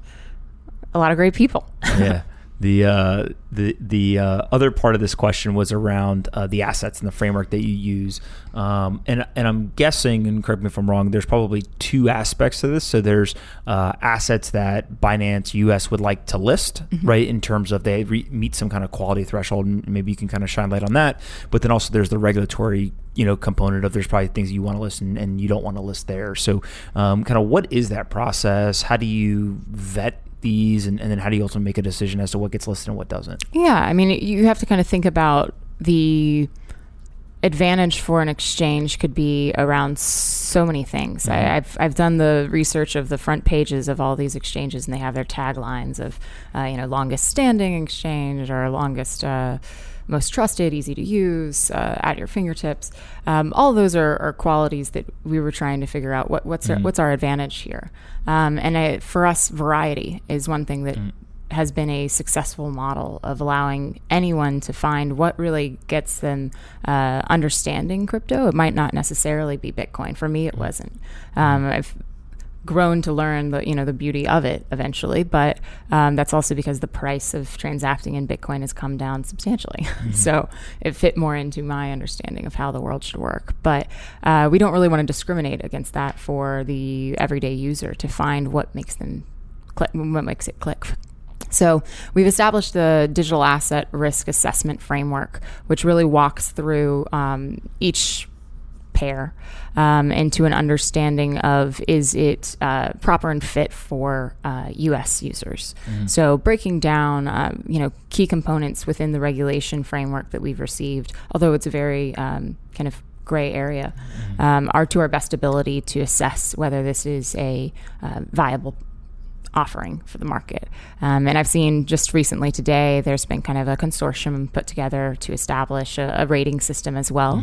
a lot of great people. yeah. The uh, the the uh, other part of this question was around uh, the assets and the framework that you use, um, and and I'm guessing, and correct me if I'm wrong. There's probably two aspects to this. So there's uh, assets that Binance US would like to list, mm-hmm. right? In terms of they re- meet some kind of quality threshold, and maybe you can kind of shine light on that. But then also there's the regulatory you know component of there's probably things you want to list and, and you don't want to list there. So um, kind of what is that process? How do you vet these and, and then how do you also make a decision as to what gets listed and what doesn't? Yeah i mean you have to kind of think about the advantage for an exchange could be around so many things. Mm-hmm. I, have I've done the research of the front pages of all these exchanges, and they have their taglines of, uh, you know, longest standing exchange or longest. Uh, most trusted, easy to use, uh, at your fingertips. Um, all those are, are, qualities that we were trying to figure out what, what's mm. our, what's our advantage here. Um, and I, for us, variety is one thing that mm. Has been a successful model of allowing anyone to find what really gets them uh, understanding crypto. It might not necessarily be Bitcoin. For me, it mm. wasn't. Um, I've grown to learn the you know the beauty of it eventually but um, that's also because the price of transacting in bitcoin has come down substantially mm-hmm. so it fit more into my understanding of how the world should work but uh, we don't really want to discriminate against that for the everyday user to find what makes them click what makes it click so, we've established the digital asset risk assessment framework, which really walks through um, each pair um, and to an understanding of is it uh, proper and fit for uh, U.S. users. Mm-hmm. So breaking down, um, you know, key components within the regulation framework that we've received, although it's a very um, kind of gray area um, are to our best ability to assess whether this is a uh, viable offering for the market. Um, and I've seen just recently today, there's been kind of a consortium put together to establish a, a rating system as well.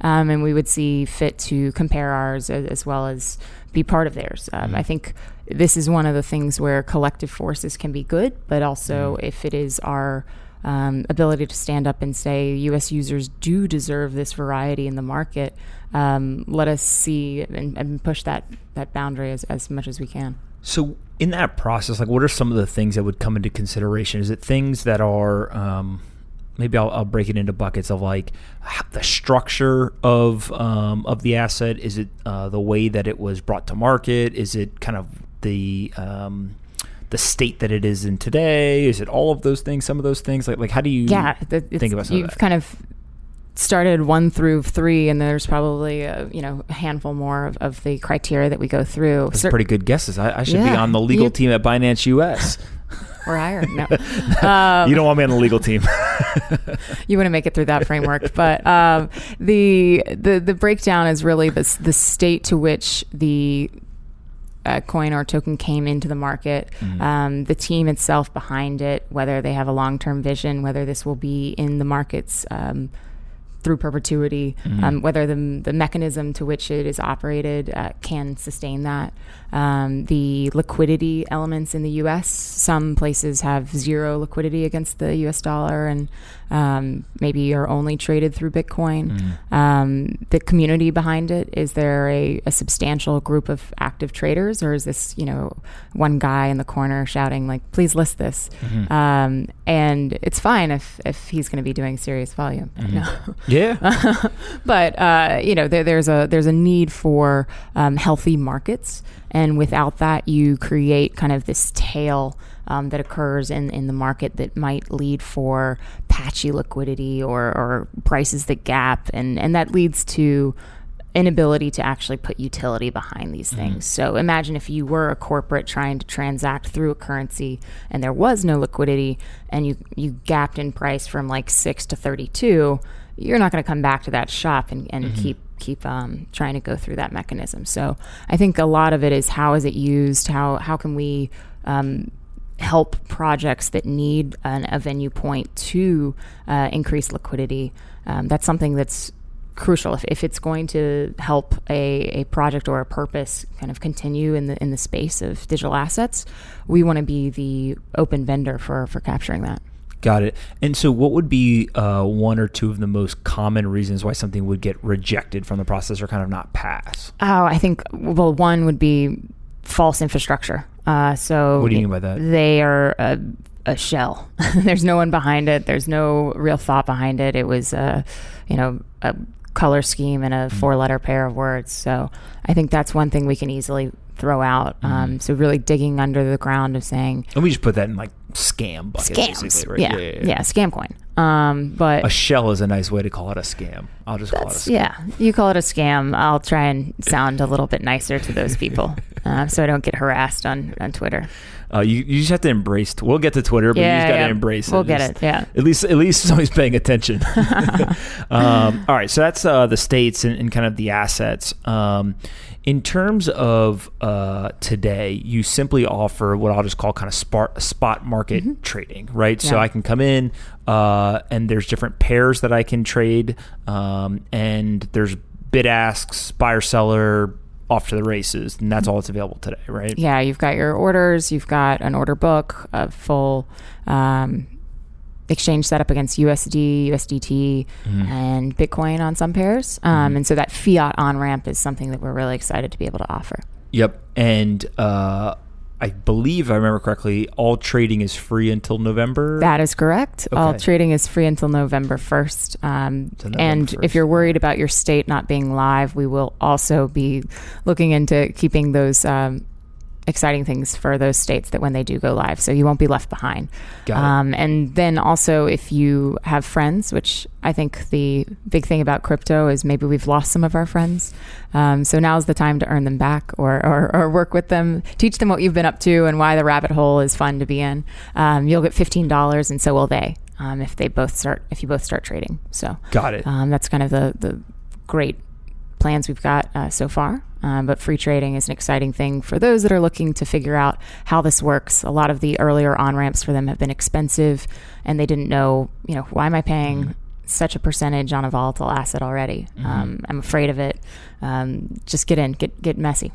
Um, and we would see fit to compare ours as, as well as be part of theirs. Um, I think this is one of the things where collective forces can be good, but also if it is our um, ability to stand up and say U.S. users do deserve this variety in the market, um, let us see and, and push that, that boundary as, as much as we can. So in that process, like what are some of the things that would come into consideration? Is it things that are um, maybe I'll, I'll break it into buckets of like the structure of um, of the asset? Is it uh, the way that it was brought to market? Is it kind of the um, the state that it is in today? Is it all of those things? Some of those things? Like like how do you yeah, think about some you've that? kind of started one through three, and there's probably a, you know a handful more of, of the criteria that we go through. Those Cer- pretty good guesses. I, I should be on the legal You- team at Binance US. or higher. No, um, you don't want me on the legal team. you want to make it through that framework. But um, the the the breakdown is really the the state to which the uh, coin or token came into the market, um, the team itself behind it, whether they have a long term vision, whether this will be in the markets. Through perpetuity, um, whether the, the mechanism to which it is operated uh, can sustain that. Um, the liquidity elements in the U.S. Some places have zero liquidity against the U.S. dollar, and um, maybe are only traded through Bitcoin. Um, the community behind it is there a, a substantial group of active traders, or is this you know one guy in the corner shouting like, "Please list this"? Um, and it's fine if if he's going to be doing serious volume. No. Yeah. but uh, you know there, there's a there's a need for um, healthy markets, and without that, you create kind of this tail um, that occurs in in the market that might lead for patchy liquidity or or prices that gap, and and that leads to inability to actually put utility behind these things. So imagine if you were a corporate trying to transact through a currency and there was no liquidity and you you gapped in price from like 6 to 32, you're not going to come back to that shop and, and keep keep um, trying to go through that mechanism. So I think a lot of it is how is it used? How how can we um, help projects that need an, a venue point to uh, increase liquidity? Um, that's something that's crucial if, if it's going to help a, a project or a purpose kind of continue in the in the space of digital assets we want to be the open vendor for for capturing that Got it. And so, what would be uh, one or two of the most common reasons why something would get rejected from the process or kind of not pass? oh i think well one would be false infrastructure uh, so What do you mean by that? they are a, a shell there's no one behind it there's no real thought behind it it was a you know a color scheme and a Mm-hmm. four letter pair of words so i think that's one thing we can easily throw out Mm-hmm. um, so really digging under the ground of saying And we just put that in like scam bucket, scams right? yeah, yeah scam coin um, but A shell is a nice way to call it a scam. I'll just call it a scam. yeah, you call it a scam. I'll try and sound a little bit nicer to those people, uh, so I don't get harassed on on Twitter. Uh, you, you just have to embrace. We'll get to Twitter, but you Yeah, just got to yeah. embrace it. We'll get Just- it. Yeah. At least, at least somebody's paying attention. um, all right, so that's uh, the states and, and kind of the assets. Um, in terms of uh, today, you simply offer what I'll just call kind of spot, spot market trading, right? So Mm-hmm. I can come in uh, and there's different pairs that I can trade, um, and there's bid asks, buyer seller, off to the races, and that's all that's available today, right? Yeah, you've got your orders. You've got an order book, a full um, exchange set up against USD, USDT, and Bitcoin on some pairs. Um, And so that fiat on ramp is something that we're really excited to be able to offer. Yep. And uh, I believe, I remember correctly, all trading is free until November. That is correct. All trading is free until November 1st. Um, November and 1st, if you're worried about your state not being live, we will also be looking into keeping those um, exciting things for those states that when they do go live. So you won't be left behind. Got it. Um, and then also, if you have friends, which I think the big thing about crypto is maybe we've lost some of our friends. Um, so now's the time to earn them back or, or, or work with them, teach them what you've been up to and why the rabbit hole is fun to be in. Um, you'll get $15 and so will they. Um, if they both start, if you both start trading. So Got it. um, that's kind of the, the great plans we've got uh, so far. Um, but free trading is an exciting thing for those that are looking to figure out how this works. A lot of the earlier on ramps for them have been expensive, and they didn't know, you know, why am I paying mm-hmm. such a percentage on a volatile asset already? Mm-hmm. Um, I'm afraid of it. Um, just get in, get get messy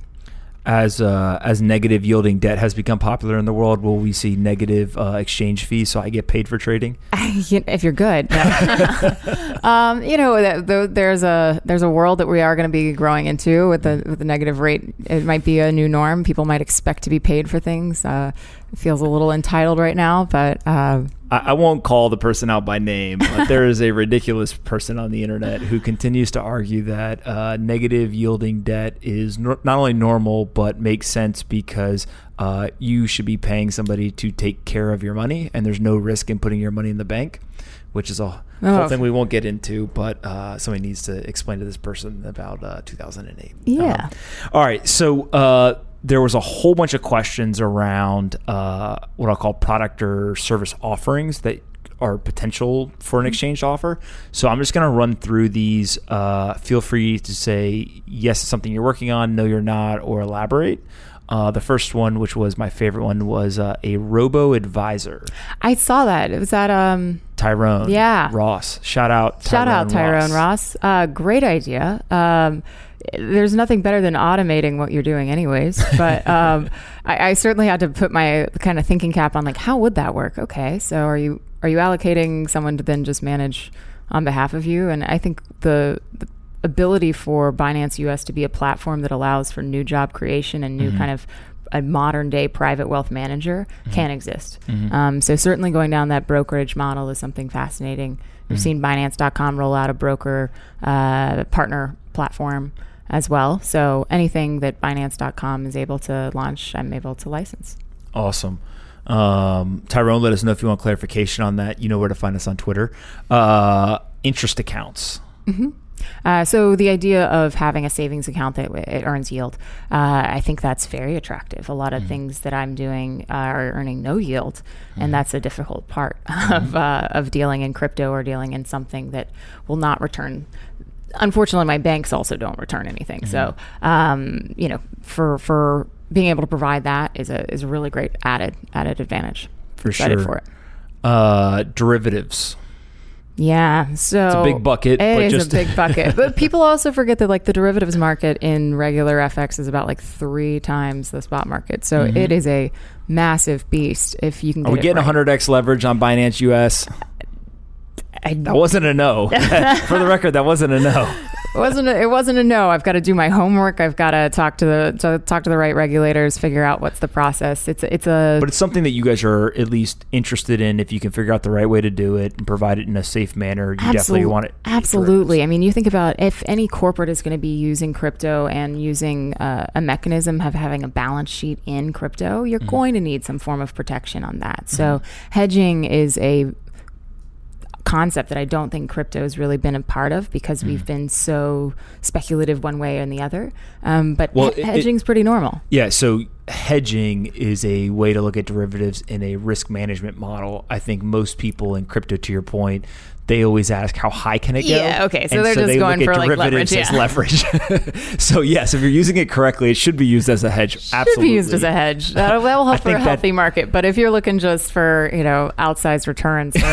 as uh, as negative yielding debt has become popular in the world, will we see negative uh, exchange fees so I get paid for trading? if you're good, um, you know, there's a there's a world that we are going to be growing into with the with the negative rate. It might be a new norm. People might expect to be paid for things. Uh, feels a little entitled right now, but uh, I, I, won't call the person out by name. But there is a ridiculous person on the internet who continues to argue that uh, negative yielding debt is not only normal but makes sense because uh, you should be paying somebody to take care of your money, and there's no risk in putting your money in the bank, which is a oh, whole thing we won't get into. But uh, somebody needs to explain to this person about uh, 2008. Yeah. Um, all right. So uh, there was a whole bunch of questions around uh, what I'll call product or service offerings that are potential for an mm-hmm. exchange offer. So I'm just going to run through these. Uh, feel free to say yes, it's something you're working on, no, you're not, or elaborate. Uh, the first one, which was my favorite one, was uh, a robo advisor. I saw that. It was that um, Tyrone. Yeah. Ross. Shout out. Tyrone Shout out Tyrone Ross. Ross. Uh, great idea. Um, there's nothing better than automating what you're doing anyways but um, I, I, certainly had to put my kind of thinking cap on like how would that work okay so are you are you allocating someone to then just manage on behalf of you and i think the, the ability for binance us to be a platform that allows for new job creation and new mm-hmm. kind of a modern day private wealth manager mm-hmm. can exist mm-hmm. um, so certainly going down that brokerage model is something fascinating we've mm-hmm. seen binance.com roll out a broker uh, partner platform as well. So anything that Binance.com is able to launch, I'm able to license. Awesome. Um, Tyrone, let us know if you want clarification on that. You know where to find us on Twitter. Uh, interest accounts. Mm-hmm. Uh, so the idea of having a savings account that it earns yield, uh, I think that's very attractive. A lot of mm-hmm. things that I'm doing uh, are earning no yield, mm-hmm. and that's a difficult part mm-hmm. of uh, of dealing in crypto or dealing in something that will not return unfortunately, my banks also don't return anything. Mm-hmm. So, um, you know, for for being able to provide that is a is a really great added added advantage. For Excited sure. For it. Uh, derivatives. Yeah, so it's a big bucket. It is just a big bucket, but people also forget that like the derivatives market in regular FX is about like three times the spot market. So mm-hmm. it is a massive beast. If you can, get are we getting right. 100x leverage on Binance US? I, that wasn't a no. For the record, that wasn't a no. It wasn't. A, it wasn't a no. I've got to do my homework. I've got to talk to the to talk to the right regulators, figure out what's the process. It's it's a. But it's something that you guys are at least interested in. If you can figure out the right way to do it and provide it in a safe manner, you definitely want it. Absolutely. I mean, you think about if any corporate is going to be using crypto and using uh, a mechanism of having a balance sheet in crypto, you're mm-hmm. going to need some form of protection on that. So mm-hmm. hedging is a concept that I don't think crypto has really been a part of because mm. we've been so speculative one way or the other. Um, but well, he- hedging's pretty normal. Yeah. So hedging is a way to look at derivatives in a risk management model. I think most people in crypto, to your point, they always ask how high can it go? Yeah, okay. So and they're so just they going for like leverage. Yeah. leverage. so yes, if you're using it correctly, it should be used as a hedge. Absolutely. Should be used as a hedge. That'll, that'll help for a healthy that, market. But if you're looking just for you know outsized returns or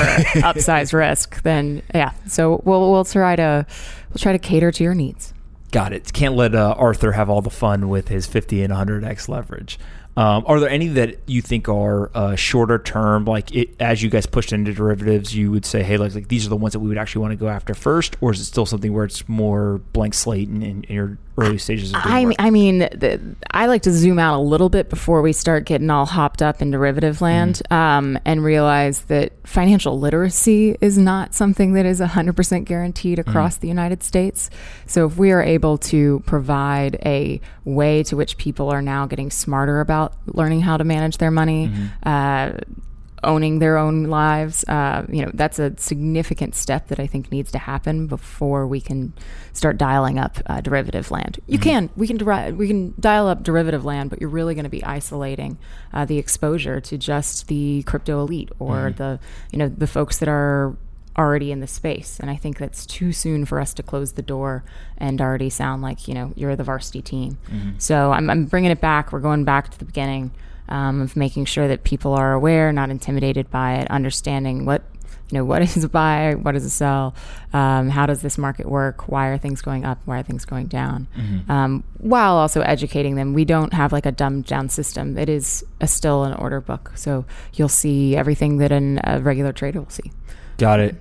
upsized risk, then yeah. So we'll we'll try to we'll try to cater to your needs. Got it. Can't let uh, Arthur have all the fun with his 50 and 100x leverage. Um, are there any that you think are uh, shorter term? Like it, as you guys pushed into derivatives, you would say, "Hey, like, like these are the ones that we would actually want to go after first, or is it still something where it's more blank slate and, in, in your early stages of I, I mean, the, I like to zoom out a little bit before we start getting all hopped up in derivative land mm um, and realize that financial literacy is not something that is 100% guaranteed across mm the United States. So if we are able to provide a way to which people are now getting smarter about learning how to manage their money, mm-hmm. uh, owning their own lives. Uh, you know, that's a significant step that I think needs to happen before we can start dialing up uh, derivative land. You mm-hmm. can, we can, deri- we can dial up derivative land, but you're really going to be isolating uh, the exposure to just the crypto elite or mm-hmm. the, you know, the folks that are already in the space. And I think that's too soon for us to close the door and already sound like, you know, you're the varsity team. Mm-hmm. So I'm, I'm, bringing it back. We're going back to the beginning um, of making sure that people are aware, not intimidated by it, understanding what you know, what is a buy? What is a sell? Um, how does this market work? Why are things going up? Why are things going down? Mm-hmm. Um, while also educating them. We don't have like a dumbed down system. It is a, still an order book. So you'll see everything that an, a regular trader will see. Got it.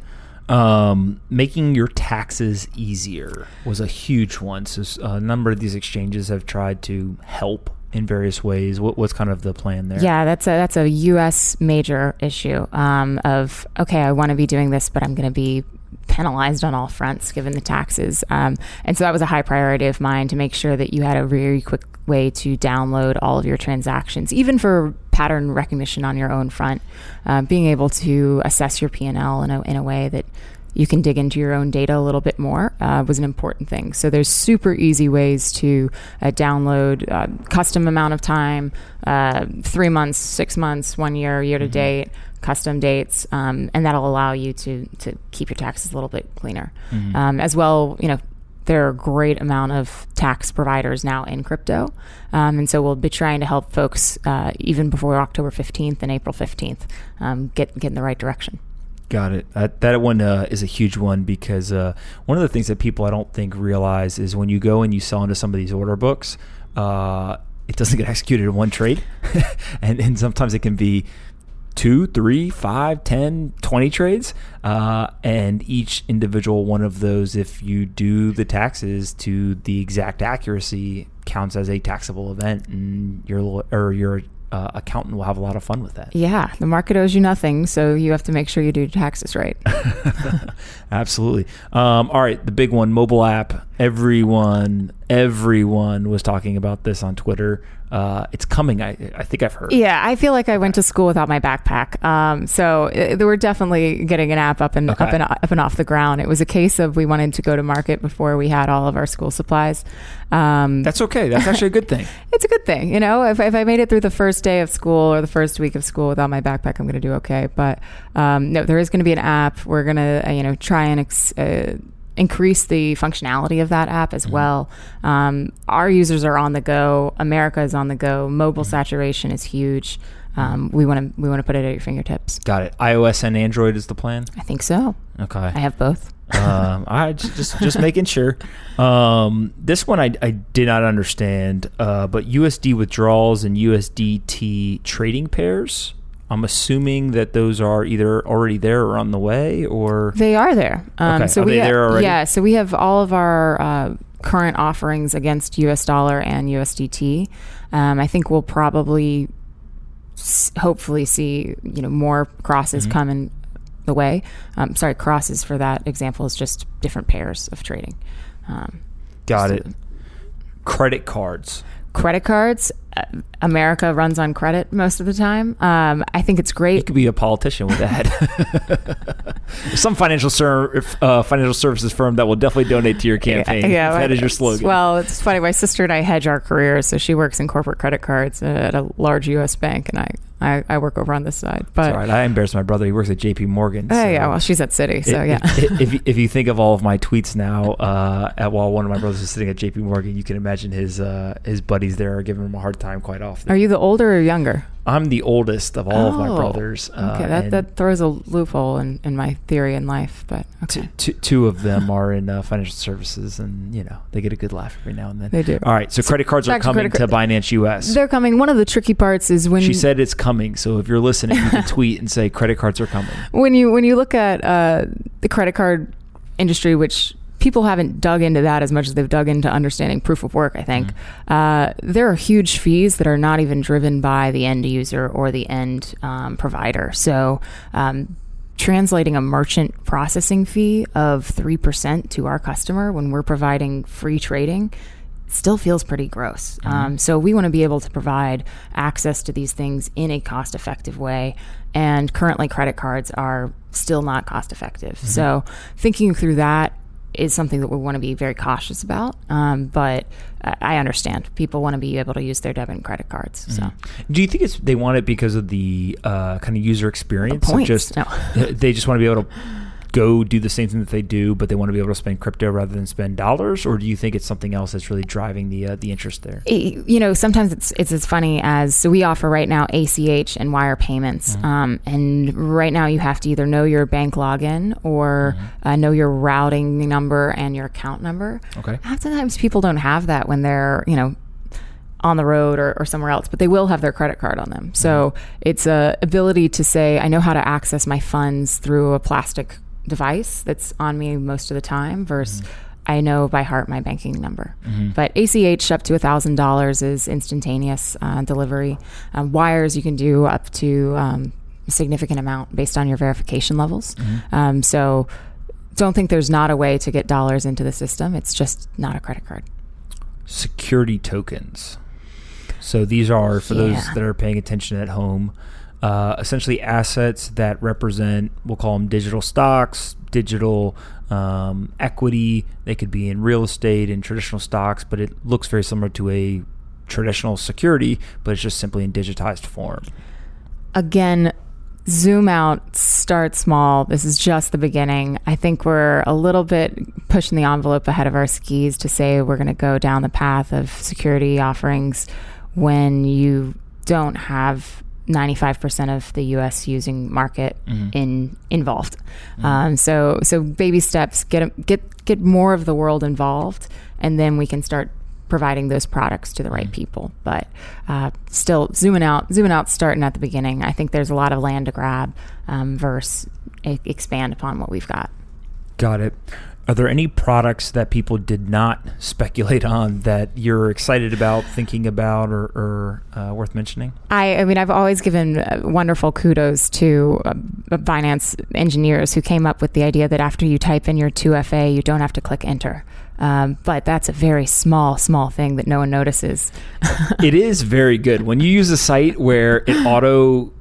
Um, making your taxes easier was a huge one. So a number of these exchanges have tried to help in various ways. What, what's kind of the plan there? Yeah, that's a that's a U.S. major issue um, of okay, I want to be doing this, but I'm going to be penalized on all fronts given the taxes. Um, and so that was a high priority of mine to make sure that you had a very quick way to download all of your transactions, even for pattern recognition on your own front, uh, being able to assess your P&L in a, in a way that you can dig into your own data a little bit more uh, was an important thing. So there's super easy ways to uh, download uh, custom amount of time, uh, three months, six months, one year, year to mm-hmm. date, custom dates, um, and that'll allow you to to keep your taxes a little bit cleaner. Mm-hmm. Um, as well, you know. There are a great amount of tax providers now in crypto. Um, and so we'll be trying to help folks uh, even before October 15th and April 15th um, get, get in the right direction. Got it. That, that one uh, is a huge one because uh, one of the things that people I don't think realize is when you go and you sell into some of these order books, uh, it doesn't get executed in one trade, and, and sometimes it can be two, three, five, 10, 20 trades. Uh, and each individual one of those, if you do the taxes to the exact accuracy, counts as a taxable event, and your or your uh, accountant will have a lot of fun with that. Yeah, the market owes you nothing, so you have to make sure you do taxes right. Absolutely. Um, all right, the big one, mobile app. Everyone, everyone was talking about this on Twitter. Uh, it's coming. I, I think I've heard. Yeah, I feel like I went to school without my backpack. Um, so it, we're definitely getting an app up and okay. up and up and off the ground. It was a case of we wanted to go to market before we had all of our school supplies. Um, That's okay. That's actually a good thing. it's a good thing, you know. If, if I made it through the first day of school or the first week of school without my backpack, I'm going to do okay. But um, no, there is going to be an app. We're going to uh, you know try and. Ex- uh, increase the functionality of that app as mm-hmm. well. Um, our users are on the go. America is on the go. Mobile mm-hmm. saturation is huge. Um, we want to we want to put it at your fingertips. Got it. iOS and Android is the plan. I think so. Okay. I have both. um, I just just, just making sure. Um, this one I, I did not understand, uh, but USD withdrawals and USDT trading pairs. I'm assuming that those are either already there or on the way, or they are there. Um, okay. So are we there already? Yeah. So we have all of our uh, current offerings against US dollar and USDT. Um, I think we'll probably, s- hopefully, see you know more crosses mm-hmm. come in the way. Um, sorry, crosses for that example is just different pairs of trading. Um, Got it. Credit cards credit cards. America runs on credit most of the time. Um, I think it's great. You could be a politician with that. Some financial ser- uh, financial services firm that will definitely donate to your campaign. Yeah, yeah that is your slogan. Well, it's funny. My sister and I hedge our careers, so she works in corporate credit cards at a large U.S. bank, and I I, I work over on this side. But all right, I embarrass my brother. He works at J.P. Morgan. Oh yeah, well she's at Citi, so if, yeah. if, if, if, you think of all of my tweets now, uh, at, while one of my brothers is sitting at J.P. Morgan, you can imagine his uh, his buddies there are giving him a hard time quite often. Are you the older or younger? I'm the oldest of all oh, of my oh, brothers. Uh, okay, that, that throws a loophole in, in my theory in life, but okay. Two, two, two of them are in uh, financial services, and you know they get a good laugh every now and then. They do. All right, so, so credit cards are coming to, to Binance US. They're coming. One of the tricky parts is when she said it's coming. So if you're listening, you can tweet and say credit cards are coming. When you when you look at uh, the credit card industry, which people haven't dug into that as much as they've dug into understanding proof of work, I think. Mm-hmm. Uh, there are huge fees that are not even driven by the end user or the end um, provider. So, um, translating a merchant processing fee of 3% to our customer when we're providing free trading still feels pretty gross. Mm-hmm. Um, so we want to be able to provide access to these things in a cost effective way. And currently, credit cards are still not cost effective. Mm-hmm. So thinking through that is something that we want to be very cautious about. Um, but I understand people want to be able to use their debit and credit cards. So, mm-hmm. do you think it's they want it because of the uh, kind of user experience? The points. Just no. they just want to be able to go do the same thing that they do, but they want to be able to spend crypto rather than spend dollars, or do you think it's something else that's really driving the uh, the interest there? It- you know, sometimes it's it's as funny as so we offer right now ACH and wire payments, um, and right now you have to either know your bank login or uh, know your routing number and your account number. Okay. Sometimes people don't have that when they're you know on the road or, or somewhere else, but they will have their credit card on them. So it's a ability to say, I know how to access my funds through a plastic device that's on me most of the time versus I know by heart my banking number. But ACH up to $1,000 is instantaneous uh, delivery. Um, wires you can do up to um, a significant amount based on your verification levels. Um, so don't think there's not a way to get dollars into the system. It's just not a credit card. security tokens. So these are for those that are paying attention at home, uh, essentially assets that represent we'll call them digital stocks, digital um, equity. They could be in real estate and traditional stocks, but it looks very similar to a traditional security, but it's just simply in digitized form. again, zoom out, start small. This is just the beginning. I think we're a little bit pushing the envelope ahead of our skis to say we're going to go down the path of security offerings when you don't have 95% of the US using market in involved. Um, so so baby steps get get get more of the world involved and then we can start providing those products to the right people. But uh, still, zooming out, zooming out, starting at the beginning. I think there's a lot of land to grab um, versus e- expand upon what we've got. Got it. Are there any products that people did not speculate on that you're excited about, thinking about, or, or uh, worth mentioning? I, I mean, I've always given uh, wonderful kudos to uh, Binance engineers who came up with the idea that after you type in your 2FA, you don't have to click enter. Um, but that's a very small, small thing that no one notices. it is very good when you use a site where it auto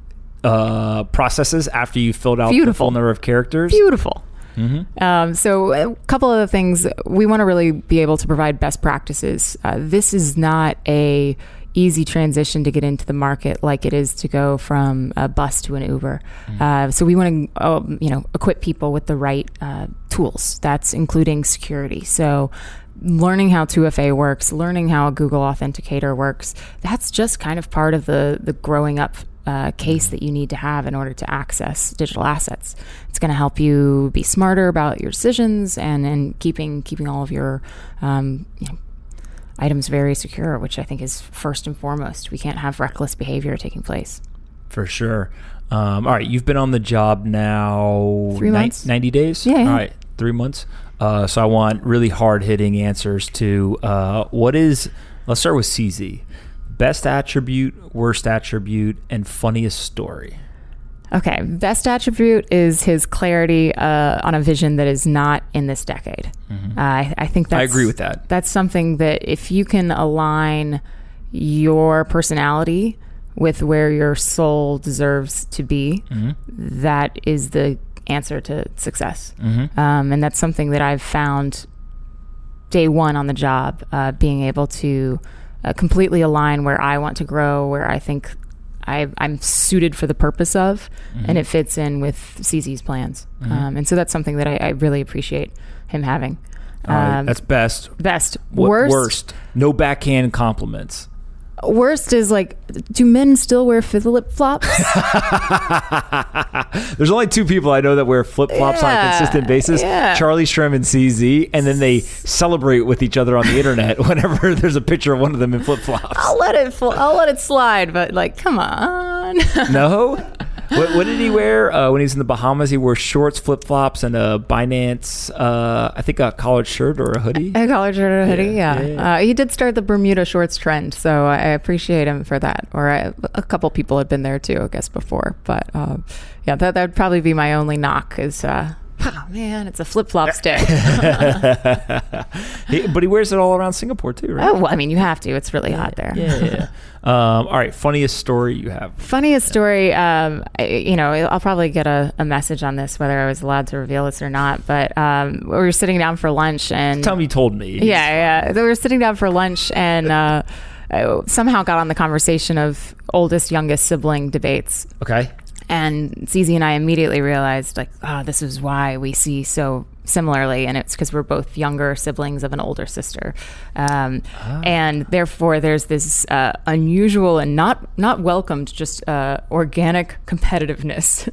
uh, processes after you filled out the Beautiful. full number of characters. Beautiful. Mm-hmm. Um, so a couple of the things we want to really be able to provide best practices. Uh, this is not a easy transition to get into the market like it is to go from a bus to an Uber. Uh, so we want to um, you know equip people with the right uh, tools. That's including security. So learning how 2FA works, learning how a Google Authenticator works. That's just kind of part of the the growing up uh, case that you need to have in order to access digital assets. It's going to help you be smarter about your decisions and and keeping keeping all of your um, you know, items very secure, which I think is first and foremost. We can't have reckless behavior taking place. For sure. Um, all right, you've been on the job now Three months. 90 days? Yeah, yeah. All right, three months. Uh, so I want really hard hitting answers to uh, what is, let's start with CZ. Best attribute, worst attribute, and funniest story. Okay, best attribute is his clarity uh, on a vision that is not in this decade. Uh, I, I think that's, I agree with that. That's something that if you can align your personality with where your soul deserves to be, that is the answer to success. Um, and that's something that I've found day one on the job, uh, being able to uh, completely align where I want to grow, where I think I, I'm suited for the purpose of, and it fits in with CZ's plans. Um, and so that's something that I, I really appreciate him having. Um, that's best. best. Worst, Worst. No backhand compliments. Worst is like, do men still wear flip flops? There's only two people I know that wear flip flops on a consistent basis yeah. Charlie Shrem and CZ, and then they celebrate with each other on the internet whenever there's a picture of one of them in flip flops. I'll let it. Fl- I'll let it slide. But like, come on. No? What, what did he wear uh, when he was in the Bahamas? He wore shorts, flip flops, and a Binance, uh, I think a collared shirt or a hoodie. A collared shirt or a hoodie, Yeah, yeah. yeah. Uh, he did start the Bermuda shorts trend, so I appreciate him for that. Or I, a couple people had been there too, I guess, before. But um, yeah, that that would probably be my only knock. Is uh, oh man, it's a flip flop stick. He- but he wears it all around Singapore too, right? oh, well, I mean, you have to. It's really hot there. Yeah. yeah, yeah. um, all right, funniest story you have. Funniest story, um, I, you know, I'll probably get a, a message on this, whether I was allowed to reveal this or not. But um, we were sitting down for lunch, and you told me. Yeah, yeah. They were sitting down for lunch and uh, somehow got on the conversation of oldest, youngest sibling debates. Okay. And CZ and I immediately realized, like, oh, this is why we see so similarly, and it's because we're both younger siblings of an older sister, um, and therefore there's this uh, unusual and not not welcomed, just uh, organic competitiveness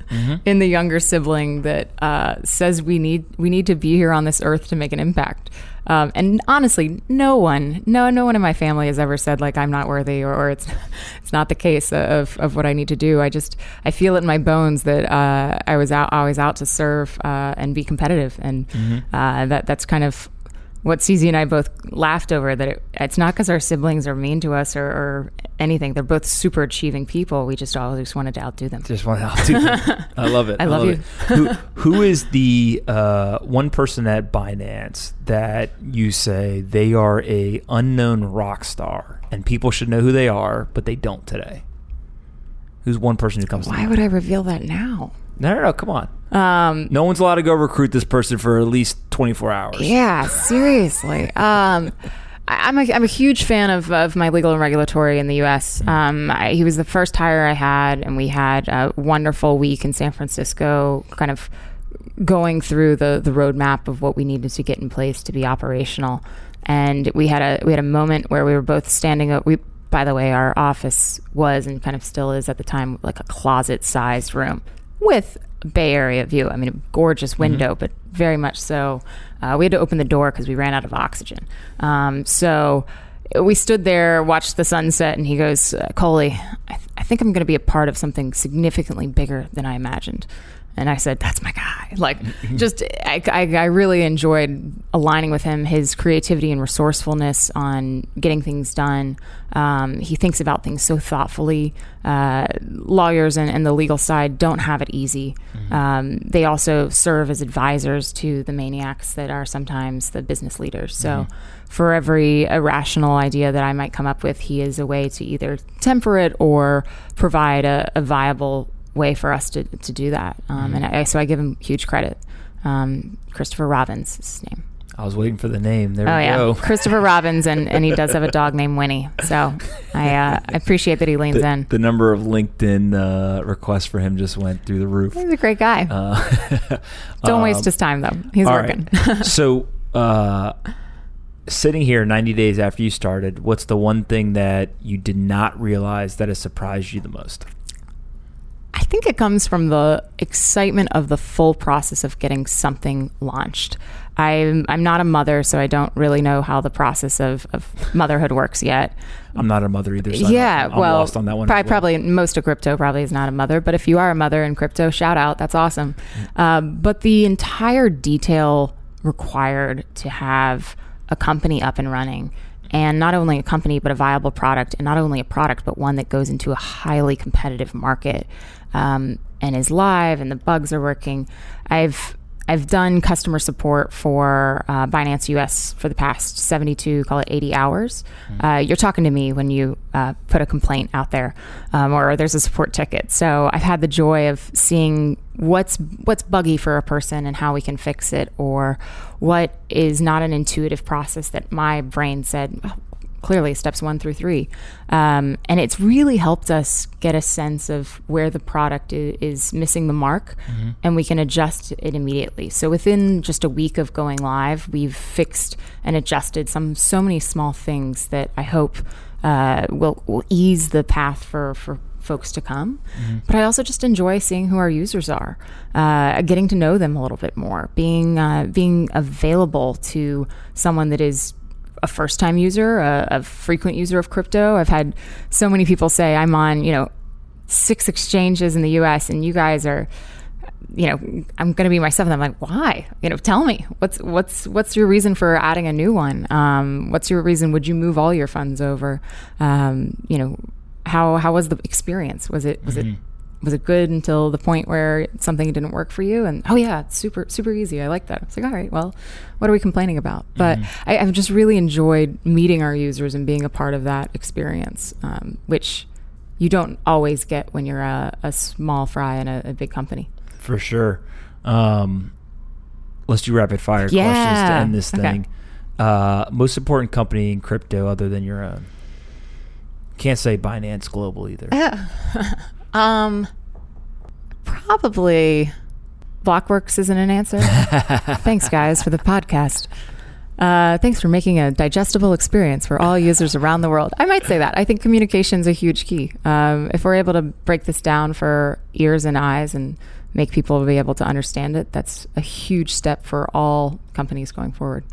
in the younger sibling that uh, says we need we need to be here on this earth to make an impact. Um, and honestly, no one, no, no one in my family has ever said like I'm not worthy or, or it's, it's not the case of, of what I need to do. I just, I feel it in my bones that uh, I was out, I was out to serve uh, and be competitive, and uh, that that's kind of what CZ and I both laughed over. That it, it's not because our siblings are mean to us or, or anything. They're both super achieving people. We just always wanted to outdo them. Just want to outdo them. I love it. I love you. who, who is the uh, one person at Binance that you say they are a unknown rock star and people should know who they are, but they don't today? Who's one person who comes to Why would I reveal that now? No, no, no, come on. Um, No one's allowed to go recruit this person for at least 24 hours. Yeah, seriously. Um, I- I'm a, I'm a huge fan of, of my legal and regulatory in the U.S. Um, I, he was the first hire I had, and we had a wonderful week in San Francisco, kind of going through the the roadmap of what we needed to get in place to be operational. And we had a we had a moment where we were both standing up. We by the way, our office was and kind of still is at the time like a closet sized room with Bay Area view. I mean, a gorgeous window, but very much so. Uh, we had to open the door because we ran out of oxygen. Um, so we stood there, watched the sunset, and he goes, uh, Coley, I, th- I think I'm going to be a part of something significantly bigger than I imagined. And I said, "That's my guy." Like, just I, I, I really enjoyed aligning with him. His creativity and resourcefulness on getting things done. Um, he thinks about things so thoughtfully. Uh, lawyers and, and the legal side don't have it easy. Um, they also serve as advisors to the maniacs that are sometimes the business leaders. So, for every irrational idea that I might come up with, he is a way to either temper it or provide a, a viable way for us to, to do that. Um, And I, so I give him huge credit. Um, Christopher Robbins is his name. I was waiting for the name. There Oh we yeah, go. Christopher Robbins, and, and he does have a dog named Winnie. So I, uh, I appreciate that he leans The, in. the number of LinkedIn uh, requests for him just went through the roof. He's a great guy. Uh, Don't um, waste his time though. He's all working. right. so, uh, sitting here 90 days after you started, what's the one thing that you did not realize that has surprised you the most? I think it comes from the excitement of the full process of getting something launched. I'm I'm not a mother, so I don't really know how the process of, of motherhood works yet. I'm not a mother either. So yeah, I'm, I'm well, lost on that one. Probably, well. probably most of crypto probably is not a mother, but if you are a mother in crypto, shout out. That's awesome. Um, but the entire detail required to have a company up and running, and not only a company but a viable product, and not only a product but one that goes into a highly competitive market um, and is live, and the bugs are working. I've I've done customer support for uh, Binance US for the past 72, call it 80 hours. Uh, you're talking to me when you uh, put a complaint out there um, or there's a support ticket. So I've had the joy of seeing what's what's buggy for a person and how we can fix it or what is not an intuitive process that my brain said, "Oh, clearly steps one through three. Um, and it's really helped us get a sense of where the product is, is missing the mark and we can adjust it immediately. So within just a week of going live, we've fixed and adjusted some so many small things that I hope uh, will, will ease the path for, for folks to come. But I also just enjoy seeing who our users are, uh, getting to know them a little bit more, being uh, being available to someone that is a first time user, a, a frequent user of crypto. I've had so many people say I'm on, you know, six exchanges in the US and you guys are you know, I'm going to be myself. And I'm like, why? You know, tell me what's what's what's your reason for adding a new one? Um, what's your reason? Would you move all your funds over? Um, you know, how how was the experience? Was it was it was it good until the point where something didn't work for you? And oh yeah, it's super super easy. I like that. It's like all right, well, what are we complaining about? But I, I've just really enjoyed meeting our users and being a part of that experience, um, which you don't always get when you're a, a small fry in a, a big company. For sure. Um, let's do rapid fire questions to end this Okay. thing. Uh, most important company in crypto other than your own? Can't say Binance Global either. Um, Probably Blockworks isn't an answer. Thanks, guys, for the podcast. Uh, thanks for making a digestible experience for all users around the world. I might say that. I think communication is a huge key. Um, if we're able to break this down for ears and eyes and make people be able to understand it, that's a huge step for all companies going forward.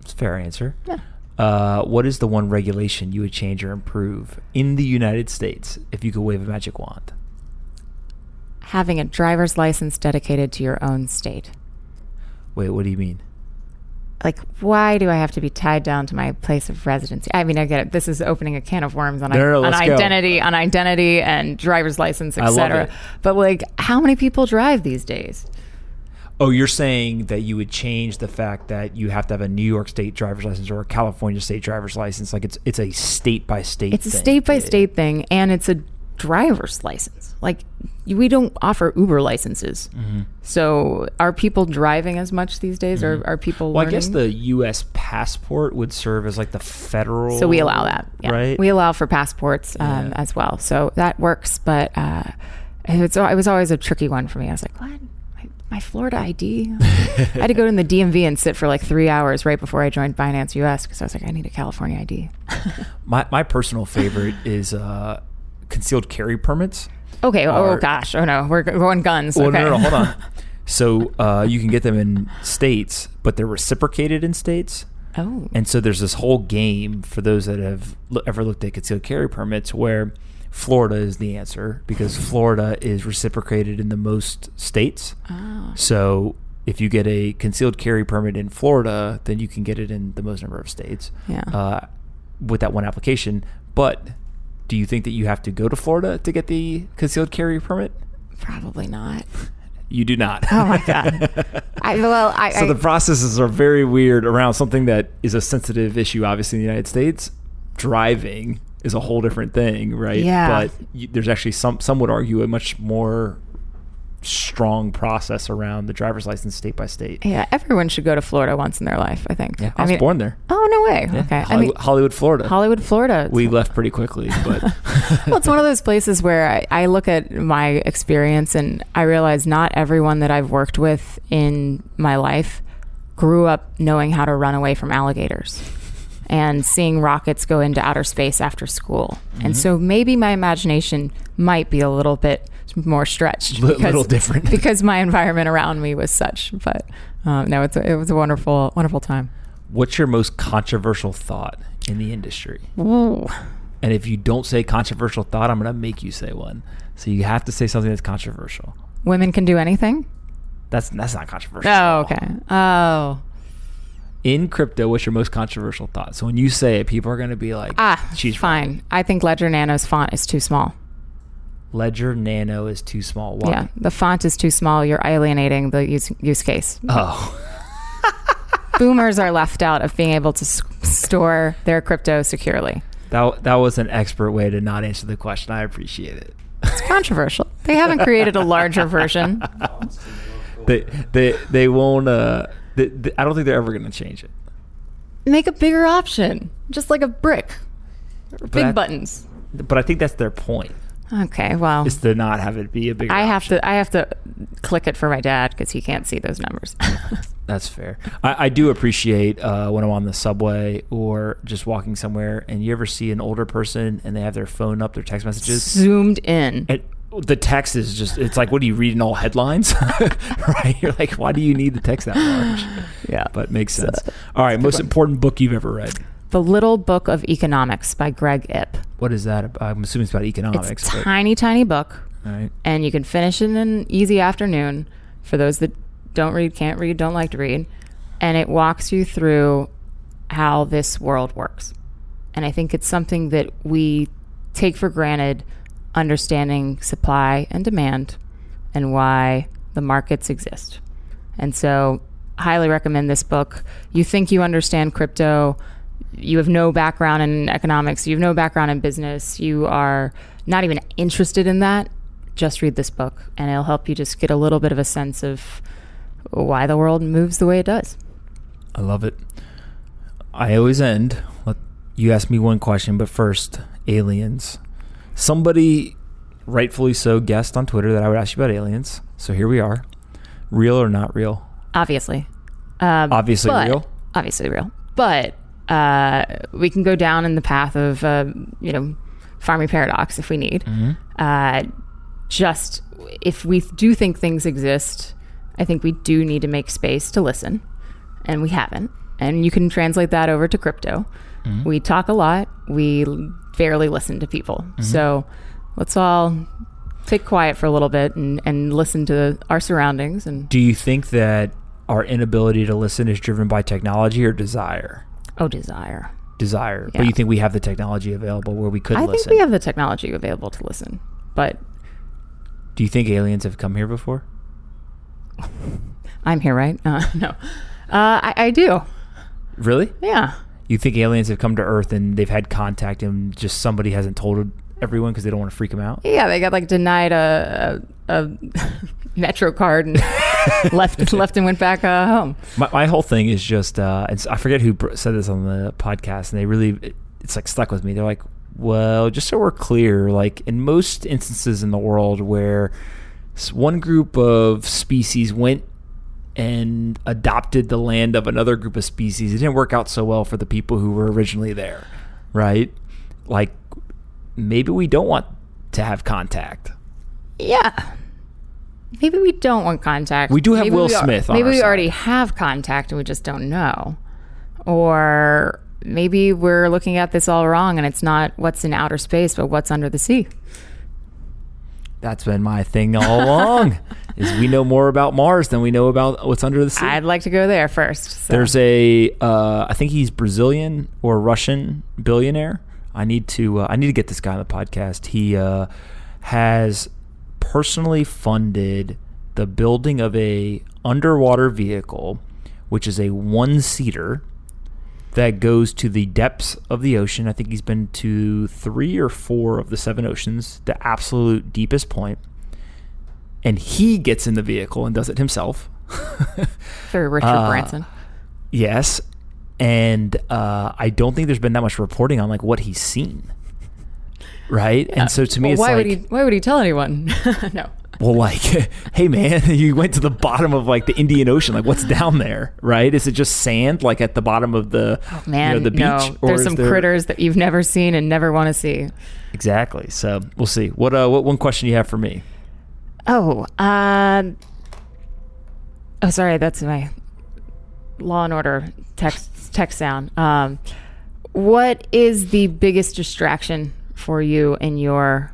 It's a fair answer. Yeah. Uh, what is the one regulation you would change or improve in the United States if you could wave a magic wand? Having a driver's license dedicated to your own state. Wait, what do you mean? like why do I have to be tied down to my place of residency? I mean, I get it. This is opening a can of worms on, No, no, no, on let's go. identity, on identity and driver's license, etc. But like, how many people drive these days? Oh, you're saying that you would change the fact that you have to have a New York State driver's license or a California State driver's license. Like it's it's a state by state. It's a state by state thing, and it's a driver's license. Like, we don't offer Uber licenses. Mm-hmm. So, are people driving as much these days? Or are people? Well, I guess the U.S. passport would serve as like the federal. So we allow that, yeah. right? We allow for passports um, Yeah. as well, so that works. But uh, it's it was always a tricky one for me. I was like, what? My, Florida ID? I had to go to the DMV and sit for like three hours right before I joined Binance US because I was like, I need a California ID. my my personal favorite is uh, concealed carry permits. Okay. Are- oh gosh. Oh no, we're going guns. Well, okay. no, no, no, hold on. So uh, you can get them in states, but they're reciprocated in states. oh. And so there's this whole game for those that have ever looked at concealed carry permits where Florida is the answer because Florida is reciprocated in the most states. Oh. So if you get a concealed carry permit in Florida, then you can get it in the most number of states Yeah. uh, with that one application. But do you think that you have to go to Florida to get the concealed carry permit? Probably not. You do not. Oh my god. I well, I. so I, the processes are very weird around something that is a sensitive issue, obviously, in the United States. Driving is a whole different thing, right? Yeah. But you, there's actually some, some would argue, a much more strong process around the driver's license state by state. yeah, everyone should go to Florida once in their life. I think. Yeah, I was born there. Oh no way. Yeah. Okay. I Hollywood, mean, Hollywood, Florida. Hollywood, Florida. we left pretty quickly, but well, it's one of those places where I, I look at my experience and I realize not everyone that I've worked with in my life grew up knowing how to run away from alligators and seeing rockets go into outer space after school. Mm-hmm. And so maybe my imagination might be a little bit more stretched. Li- little different. because my environment around me was such. But um, no, it's a, it was a wonderful, wonderful time. what's your most controversial thought in the industry? Ooh. And if you don't say controversial thought, I'm going to make you say one. So you have to say something that's controversial. Women can do anything? That's that's not controversial. Oh, okay. Oh. In crypto, what's your most controversial thought? So when you say it, people are going to be like, Ah, she's fine. I think Ledger Nano's font is too small. Ledger Nano is too small. Why? Yeah, the font is too small. You're alienating the use, use case. Oh, Boomers are left out of being able to s- store their crypto securely. that that was an expert way to not answer the question. I appreciate it. It's controversial. They haven't created a larger version. They they they won't. Uh, they, they- I don't think they're ever going to change it. Make a bigger option, just like a brick. Big I- buttons. But I think that's their point Okay, well, is to not have it be a bigger. I have option. to. I have to click it for my dad because he can't see those numbers. That's fair. I, I do appreciate uh, when I'm on the subway or just walking somewhere, and you ever see an older person and they have their phone up, their text messages, Zoomed in. and the text is just it's like what are you reading all headlines right you're like why do you need the text that large Yeah. but makes sense all right most important book you've ever read The Little Book of Economics by Greg Ip. what is that i'm assuming it's about economics It's but, tiny, tiny book. all right and you can finish it in an easy afternoon for those that don't read, can't read, don't like to read. And it walks you through how this world works. And I think it's something that we take for granted understanding supply and demand and why the markets exist. And so, highly recommend this book. You think you understand crypto, you have no background in economics, you have no background in business, you are not even interested in that, just read this book and it'll help you just get a little bit of a sense of why the world moves the way it does. i love it i always end you ask me one question but first aliens somebody rightfully so guessed on Twitter that I would ask you about aliens. So here we are. Real or not real? Obviously. Um, Obviously but- real. Obviously real. But uh, we can go down in the path of, uh, you know, Fermi paradox if we need. Mm-hmm. Uh, just if we do think things exist, I think we do need to make space to listen, and we haven't. And you can translate that over to crypto. Mm-hmm. We talk a lot. We barely listen to people. Mm-hmm. So let's all take quiet for a little bit and, and listen to our surroundings and Do you think that our inability to listen is driven by technology or desire? oh desire. Desire. Yeah. But you think we have the technology available where we could I listen? think we have the technology available to listen, but Do you think aliens have come here before? I'm here, right? Uh, no, uh, I, I do. Really? Yeah, You think aliens have come to Earth and they've had contact and just somebody hasn't told everyone because they don't want to freak them out? yeah. They got like denied a a, a Metro card and left left and went back uh, home. My, my whole thing is just, uh, it's, I forget who said this on the podcast, and they really, it- it's like stuck with me. They're like, well, just so we're clear, like in most instances in the world where one group of species went and adopted the land of another group of species, it didn't work out so well for the people who were originally there, right? Like, maybe we don't want to have contact. Yeah. Maybe we don't want contact. We do have Maybe Will we Smith on Maybe we side. already have contact and we just don't know. Or maybe we're looking at this all wrong and it's not what's in outer space, but what's under the sea. That's been my thing all along. is we know more about Mars than we know about what's under the sea. I'd like to go there first. so. There's a, uh, I think he's Brazilian or Russian billionaire. I need to, uh, I need to get this guy on the podcast. He uh, has personally funded the building of a underwater vehicle, which is a one seater that goes to the depths of the ocean. I think he's been to three or four of the seven oceans, the absolute deepest point. And he gets in the vehicle and does it himself. for Richard uh, Branson. Yes, and uh, I don't think there's been that much reporting on like what he's seen. Right, and so to me, Well, it's why like, would he? Why would he tell anyone? no. Well, like, hey man, you went to the bottom of like the Indian Ocean. Like, what's down there? Right? Is it just sand, like at the bottom of the Man, you know, the beach? no. There's some there- critters that you've never seen and never want to see. Exactly. So we'll see. What uh, what one question you have for me? Oh, uh, oh, sorry, that's my Law and Order text text sound. Um, what is the biggest distraction for you in your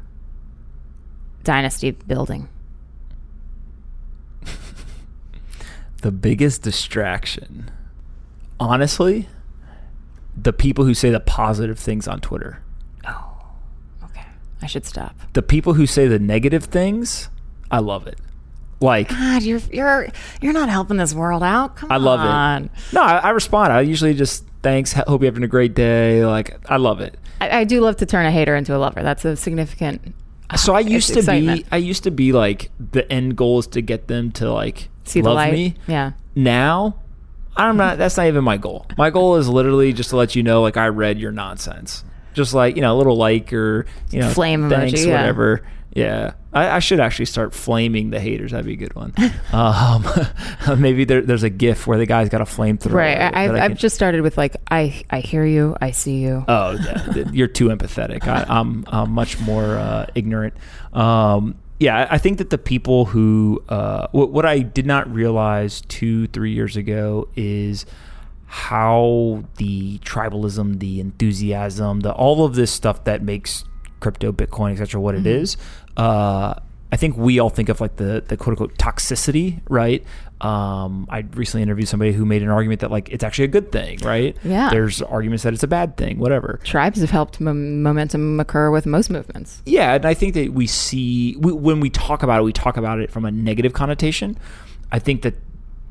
dynasty building? The biggest distraction, honestly, the people who say the positive things on Twitter. Oh, okay, I should stop. The people who say the negative things, I love it. Like, God, you're you're you're not helping this world out. Come on, I love on. it. No, I, I respond. I usually just thanks. Hope you're having a great day. Like, I love it. I, I do love to turn a hater into a lover. That's a significant. Ah, so I used to be. I used to be like the end goal is to get them to like See the love light. me. Yeah. Now, I'm not. That's not even my goal. My goal is literally just to let you know, like I read your nonsense. Just like you know, a little like or you know, Flame thanks, emoji, yeah. whatever. Yeah, I, I should actually start flaming the haters. That'd be a good one. um, maybe there, there's a GIF where the guy's got a flamethrower. Right. I, I've, I I've just started with like I I hear you. I see you. Oh, you're too empathetic. I, I'm, I'm much more uh, ignorant. Um, yeah, I- think that the people who uh, what, what I did not realize two, three years ago is how the tribalism, the enthusiasm, the all of this stuff that makes crypto, Bitcoin, etc., what it is. Uh, I think we all think of like the the quote unquote toxicity, right? Um, I recently interviewed somebody who made an argument that like it's actually a good thing, right? Yeah. There's arguments that it's a bad thing, whatever. Tribes have helped mom- momentum occur with most movements. Yeah, and I think that we see we, when we talk about it, we talk about it from a negative connotation. I think that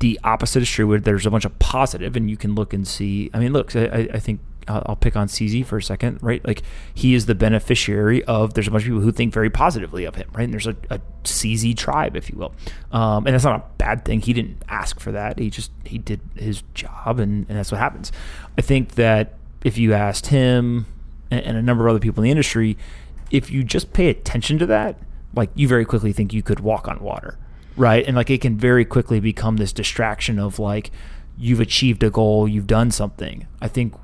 the opposite is true. Where there's a bunch of positive, and you can look and see. I mean, look, I, I- I think I'll, pick on CZ for a second, right? Like he is the beneficiary of. There's a bunch of people who think very positively of him, right? And there's a, a CZ tribe, if you will, um, and that's not a bad thing. He didn't ask for that. He just he did his job, and, and that's what happens. I think that if you asked him and, and a number of other people in the industry, if you just pay attention to that, like you very quickly think you could walk on water, right? And like it can very quickly become this distraction of like you've achieved a goal, you've done something. I think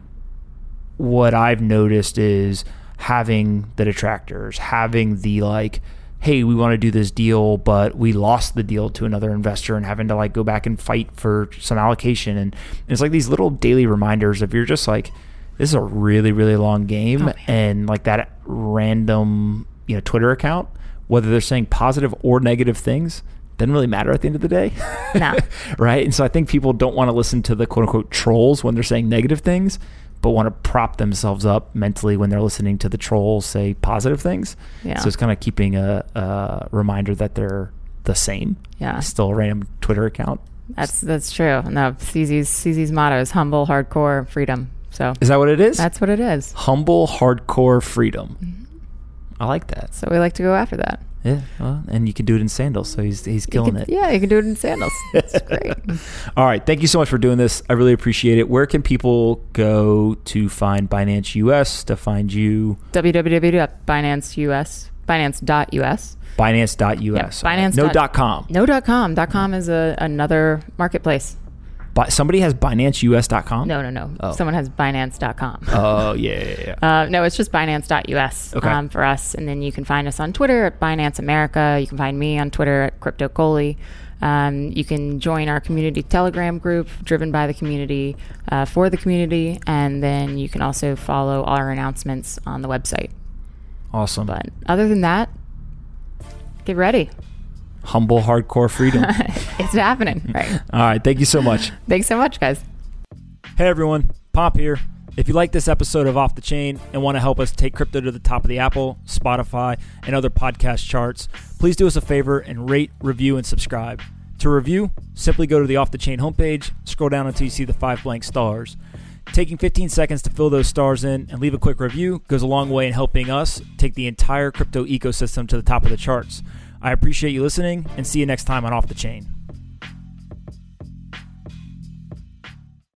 what I've noticed is having the detractors, having the like, hey, we want to do this deal, but we lost the deal to another investor and having to like go back and fight for some allocation. And it's like these little daily reminders of you're just like, this is a really, really long game. Oh, and like that random, you know, Twitter account, whether they're saying positive or negative things, doesn't really matter at the end of the day. No. right. And so I think people don't want to listen to the quote unquote trolls when they're saying negative things but want to prop themselves up mentally when they're listening to the trolls say positive things. Yeah. So it's kind of keeping a, a reminder that they're the same. Yeah. Still a random Twitter account. That's that's true. No, CZ's CZ's motto is humble, hardcore, freedom. So is that what it is? That's what it is. Humble, hardcore, freedom. Mm-hmm. I like that. So we like to go after that. Yeah, well, and you can do it in sandals, so he's he's killing can, it. Yeah, you can do it in sandals. That's great. All right, thank you so much for doing this. I really appreciate it. Where can people go to find Binance US to find you? www.binanceus binance.us. Binance.us. Yep, Binance. No dot com. No dot com. Dot com is a, another marketplace. But somebody has BinanceUS.com? No, no, no. Oh. Someone has Binance.com. Oh, yeah, yeah, yeah. Uh, no, it's just Binance.us okay. um, for us. And then you can find us on Twitter at Binance America. You can find me on Twitter at CryptoColi. Um, you can join our community Telegram group, driven by the community, uh, for the community. And then you can also follow our announcements on the website. Awesome. But other than that, get ready humble hardcore freedom. it's happening. Right. All right. Thank you so much. Thanks so much, guys. Hey, everyone. Pop here. If you like this episode of Off the Chain and want to help us take crypto to the top of the Apple, Spotify, and other podcast charts, please do us a favor and rate, review, and subscribe. To review, simply go to the Off the Chain homepage, scroll down until you see the five blank stars. Taking 15 seconds to fill those stars in and leave a quick review goes a long way in helping us take the entire crypto ecosystem to the top of the charts. I appreciate you listening and see you next time on Off the Chain.